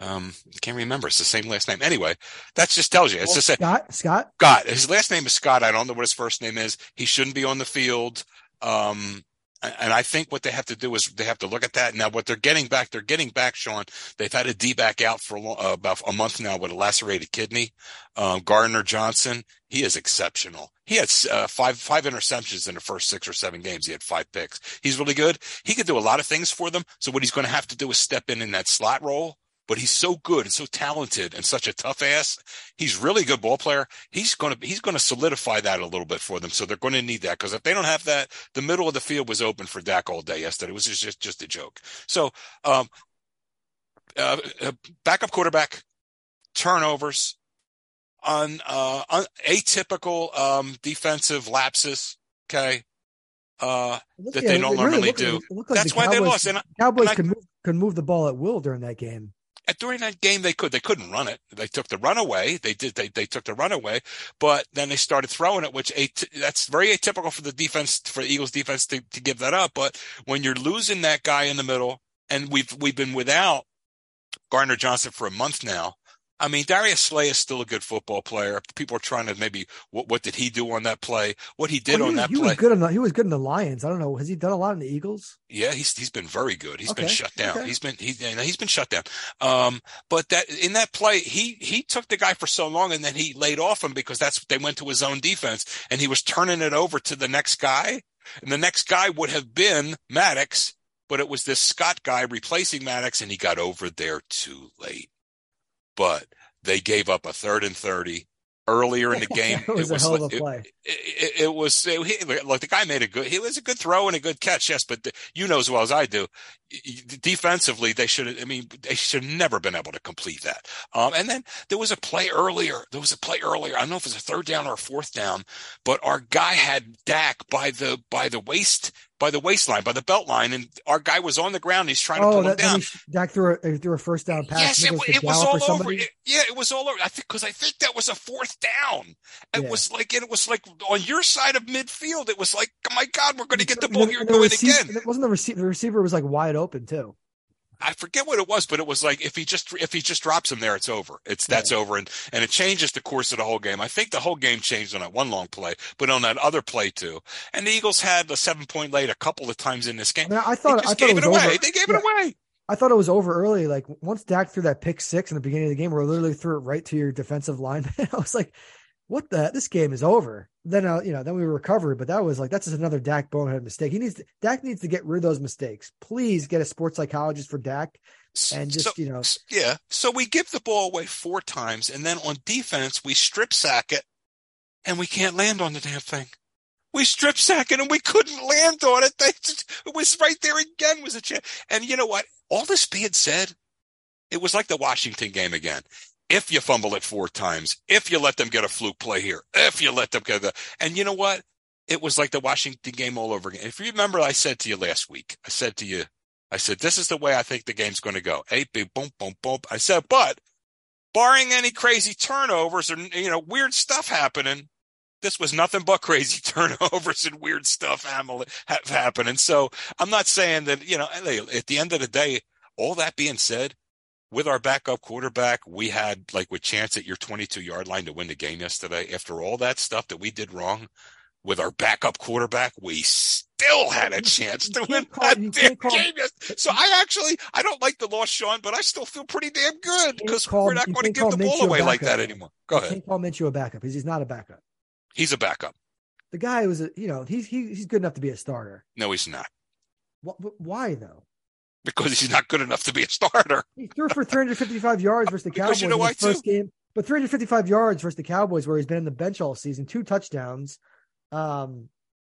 Um, can't remember. It's the same last name. Anyway, that just tells you. It's just Scott. Scott. Scott. His last name is Scott. I don't know what his first name is. He shouldn't be on the field. Um, and I think what they have to do is they have to look at that. Now, what they're getting back, they're getting back, Sean. They've had a D back out for uh, about a month now with a lacerated kidney. Um, Gardner Johnson, he is exceptional. He had uh, five five interceptions in the first six or seven games. He had five picks. He's really good. He could do a lot of things for them. So what he's going to have to do is step in in that slot role but he's so good and so talented and such a tough ass. He's really a good ball player. He's going to he's going to solidify that a little bit for them. So they're going to need that because if they don't have that, the middle of the field was open for Dak all day yesterday. It was just just a joke. So, um, uh, uh backup quarterback turnovers on uh atypical um defensive lapses. Okay. Uh, that they don't normally do. Like That's the why Cowboys, they lost. And Cowboys and I, could move, could move the ball at will during that game during that game they could they couldn't run it. They took the run away. They did they, they took the run away but then they started throwing it which that's very atypical for the defense for the eagles defense to, to give that up. But when you're losing that guy in the middle and we've we've been without gardner johnson for a month now I mean, Darius Slay is still a good football player. People are trying to maybe what, what did he do on that play? What he did well, he, on that he play? Was good the, he was good in the Lions. I don't know. Has he done a lot in the Eagles? Yeah, he's he's been very good. He's okay. been shut down. Okay. He's been he he's been shut down. Um, but that in that play, he he took the guy for so long, and then he laid off him because that's they went to his own defense, and he was turning it over to the next guy, and the next guy would have been Maddox, but it was this Scott guy replacing Maddox, and he got over there too late. But they gave up a third and 30 earlier in the game. it was, it was a hell of a play. It, it, it was like the guy made a good. He was a good throw and a good catch. Yes, but the, you know as well as I do, defensively they should. I mean, they should have never been able to complete that. Um, and then there was a play earlier. There was a play earlier. I don't know if it was a third down or a fourth down, but our guy had Dak by the by the waist by the waistline, by the belt line, and our guy was on the ground. He's trying to oh, pull that, him down. Dak threw a, threw a first down pass. Yes, it, it was all over. It, yeah, it was all over. I think because I think that was a fourth down. It yeah. was like it was like on your side of midfield. It was like, oh my God, we're going to get the ball here going again. It wasn't the receiver. The receiver was like wide open too. I forget what it was, but it was like if he just if he just drops him there, it's over. It's that's over, and and it changes the course of the whole game. I think the whole game changed on that one long play, but on that other play too. And the Eagles had a seven point lead a couple of times in this game. I, mean, I thought I thought gave it, it away. Over. They gave yeah. it away. I thought it was over early. Like once Dak threw that pick six in the beginning of the game, where literally threw it right to your defensive lineman. I was like, what the this game is over. Then uh, you know, then we recovered, but that was like that's just another Dak bonehead mistake. He needs to, Dak needs to get rid of those mistakes. Please get a sports psychologist for Dak and just so, you know yeah. So we give the ball away four times, and then on defense we strip sack it, and we can't land on the damn thing. We strip sack it and we couldn't land on it. They just, it was right there again. Was a chance. And you know what? All this being said, it was like the Washington game again if you fumble it four times, if you let them get a fluke play here, if you let them get the, and you know what? It was like the Washington game all over again. If you remember, I said to you last week, I said to you, I said, this is the way I think the game's going to go. Eight, big, boom, boom, boom. I said, but barring any crazy turnovers or, you know, weird stuff happening, this was nothing but crazy turnovers and weird stuff happening. So I'm not saying that, you know, at the end of the day, all that being said, with our backup quarterback, we had like with chance at your 22 yard line to win the game yesterday. After all that stuff that we did wrong with our backup quarterback, we still had a chance to win that damn game. So I actually, I don't like the loss, Sean, but I still feel pretty damn good because we're not going to give the ball away like that anymore. Go ahead. Can't call Minshew a backup because he's not a backup. He's a backup. The guy was, a, you know, he's he, he's good enough to be a starter. No, he's not. Why though? Because he's not good enough to be a starter. He threw for 355 yards versus the Cowboys you know in his first too? game, but 355 yards versus the Cowboys, where he's been in the bench all season, two touchdowns. Um,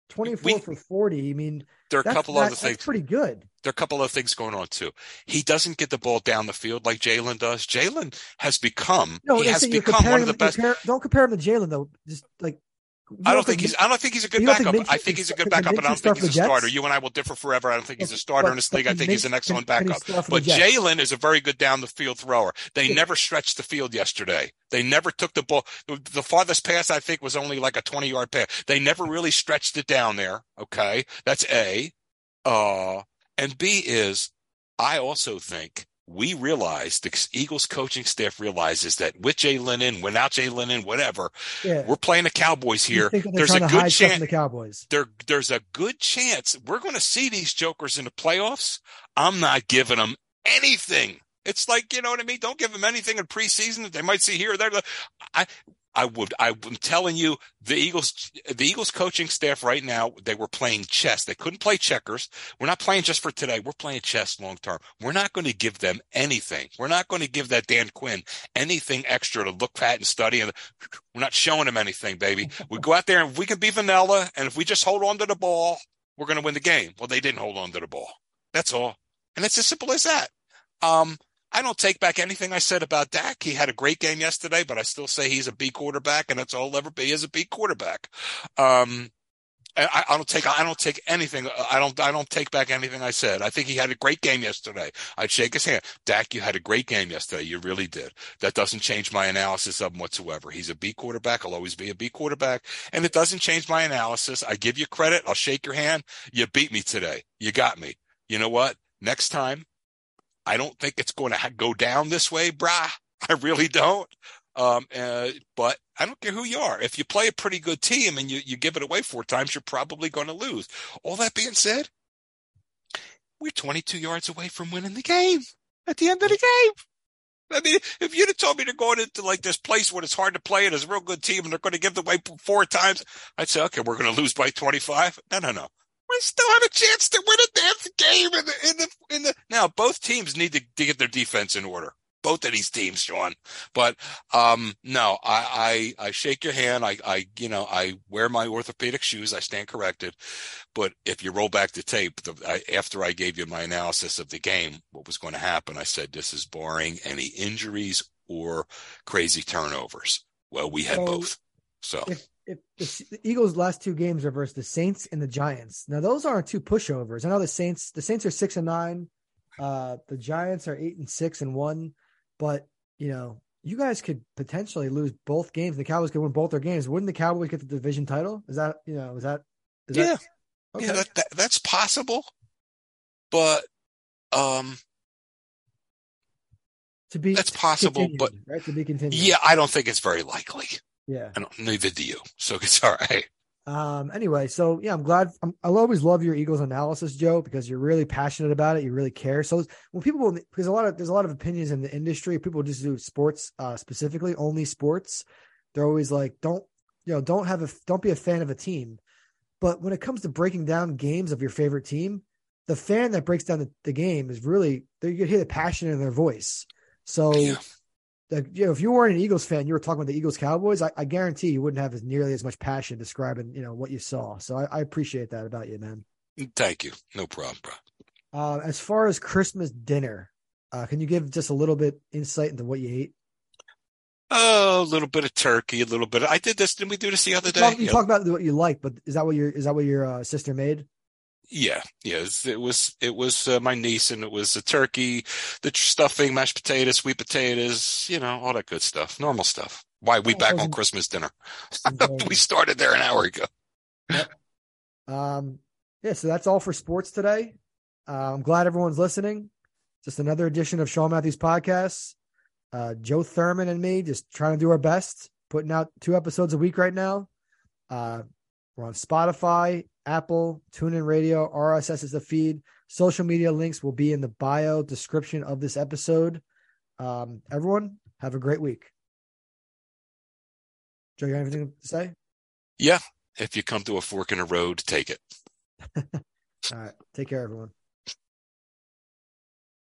24 We- for 40. I mean, There are a couple that- other things. pretty good. There are a couple of things going on too. He doesn't get the ball down the field like Jalen does. Jalen has become. No, he has become one of the best. compare- don't compare him to Jalen though. Just like I don't think he's. I don't think he's a good don't think backup. I think he's a good backup, but I don't think he's a starter. You and I will differ forever. I don't think he's a starter but- in this league. I think he's an excellent can- can he backup. start for the But Jalen is a very good down the field thrower. They never stretched the field yesterday. They never took the ball. The farthest pass I think was only like a 20 yard pass. They never really stretched it down there. Okay. That's A. Uh, and B is I also think we realize the Eagles coaching staff realizes that with Jalen in, without Jalen in, whatever, Yeah. we're playing the Cowboys here. think that they're There's a good chance the Cowboys. there there's a good chance we're going to see these jokers in the playoffs. I'm not giving them anything. It's like you know what I mean. Don't give them anything in preseason that they might see here or there. I I would I'm telling you the Eagles the Eagles coaching staff right now they were playing chess. They couldn't play checkers. We're not playing just for today. We're playing chess long term. We're not going to give them anything. We're not going to give that Dan Quinn anything extra to look at and study. And we're not showing him anything, baby. We go out there and we can be vanilla, and if we just hold on to the ball, we're going to win the game. Well, they didn't hold on to the ball. That's all, and it's as simple as that. Um, I don't take back anything I said about Dak. He had a great game yesterday, but I still say he's a B quarterback, and that's all he'll ever be is a B quarterback. Um, I, I don't take I don't take anything. I don't I don't take back anything I said. I think he had a great game yesterday. I'd shake his hand. Dak, you had a great game yesterday. You really did. That doesn't change my analysis of him whatsoever. He's a B quarterback. I'll always be a B quarterback, and it doesn't change my analysis. I give you credit. I'll shake your hand. You beat me today. You got me. You know what? Next time, I don't think it's going to go down this way, brah. I really don't. Um, uh, but I don't care who you are. If you play a pretty good team and you, you give it away four times, you're probably going to lose. All that being said, we're 22 yards away from winning the game at the end of the game. I mean, if you'd have told me they're going into like this place where it's hard to play and it's a real good team and they're going to give it away four times, I'd say, okay, we're going to lose by 25. No, no, no. We still have a chance to win a damn game in the, in the, in the, now both teams need to, to get their defense in order. Both of these teams, Sean. But, um, no, I, I, I shake your hand. I, I, you know, I wear my orthopedic shoes. I stand corrected. But if you roll back the tape, the, I, after I gave you my analysis of the game, what was going to happen, I said, this is barring any injuries or crazy turnovers. Well, we had So, both. So If if the, the Eagles' last two games are versus the Saints and the Giants. Now those aren't two pushovers. I know the Saints. The Saints are six and nine. Uh, the Giants are eight and six and one. But you know, you guys could potentially lose both games. The Cowboys could win both their games. Wouldn't the Cowboys get the division title? Is that you know? Is that? Is yeah, That, okay. yeah, that, that, that's possible. But, um, to be that's possible, but right to be continued. yeah, I don't think it's very likely. Yeah. I neither do you. So it's all right. Um. Anyway, so yeah, I'm glad. I'm, I'll always love your Eagles analysis, Joe, because you're really passionate about it. You really care. So when people, because a lot of there's a lot of opinions in the industry. People just do sports, uh, specifically only sports. They're always like, don't you know, don't have a, don't be a fan of a team. But when it comes to breaking down games of your favorite team, the fan that breaks down the, the game is really you can hear the passion in their voice. So. Yeah. Like, you know, if you weren't an Eagles fan, you were talking about the Eagles Cowboys. I, I guarantee you wouldn't have as nearly as much passion describing, you know, what you saw. So I, I appreciate that about you, man. Thank you. No problem, bro. Uh, as far as Christmas dinner, uh, can you give just a little bit insight into what you ate? Oh, a little bit of turkey, a little bit. Of, I did this. Didn't we do this the other day? talk, you Yeah. talk about what you like, but is that what your is that what your uh, sister made? Yeah, yes, it was it was uh, my niece, and it was a turkey, the stuffing, mashed potatoes, sweet potatoes, you know, all that good stuff, normal stuff. Why we back on Christmas dinner? We started there an hour ago. Um, yeah, so that's all for sports today. Uh, I'm glad everyone's listening. Just another edition of Sean Matthews podcast. Uh, Joe Thurman and me just trying to do our best, putting out two episodes a week right now. Uh, we're on Spotify, Apple, TuneIn Radio, RSS is the feed. Social media links will be in the bio description of this episode. Um, everyone, have a great week. Joe, you have anything to say? Yeah, if you come to a fork in a road, take it. All right. Take care, everyone.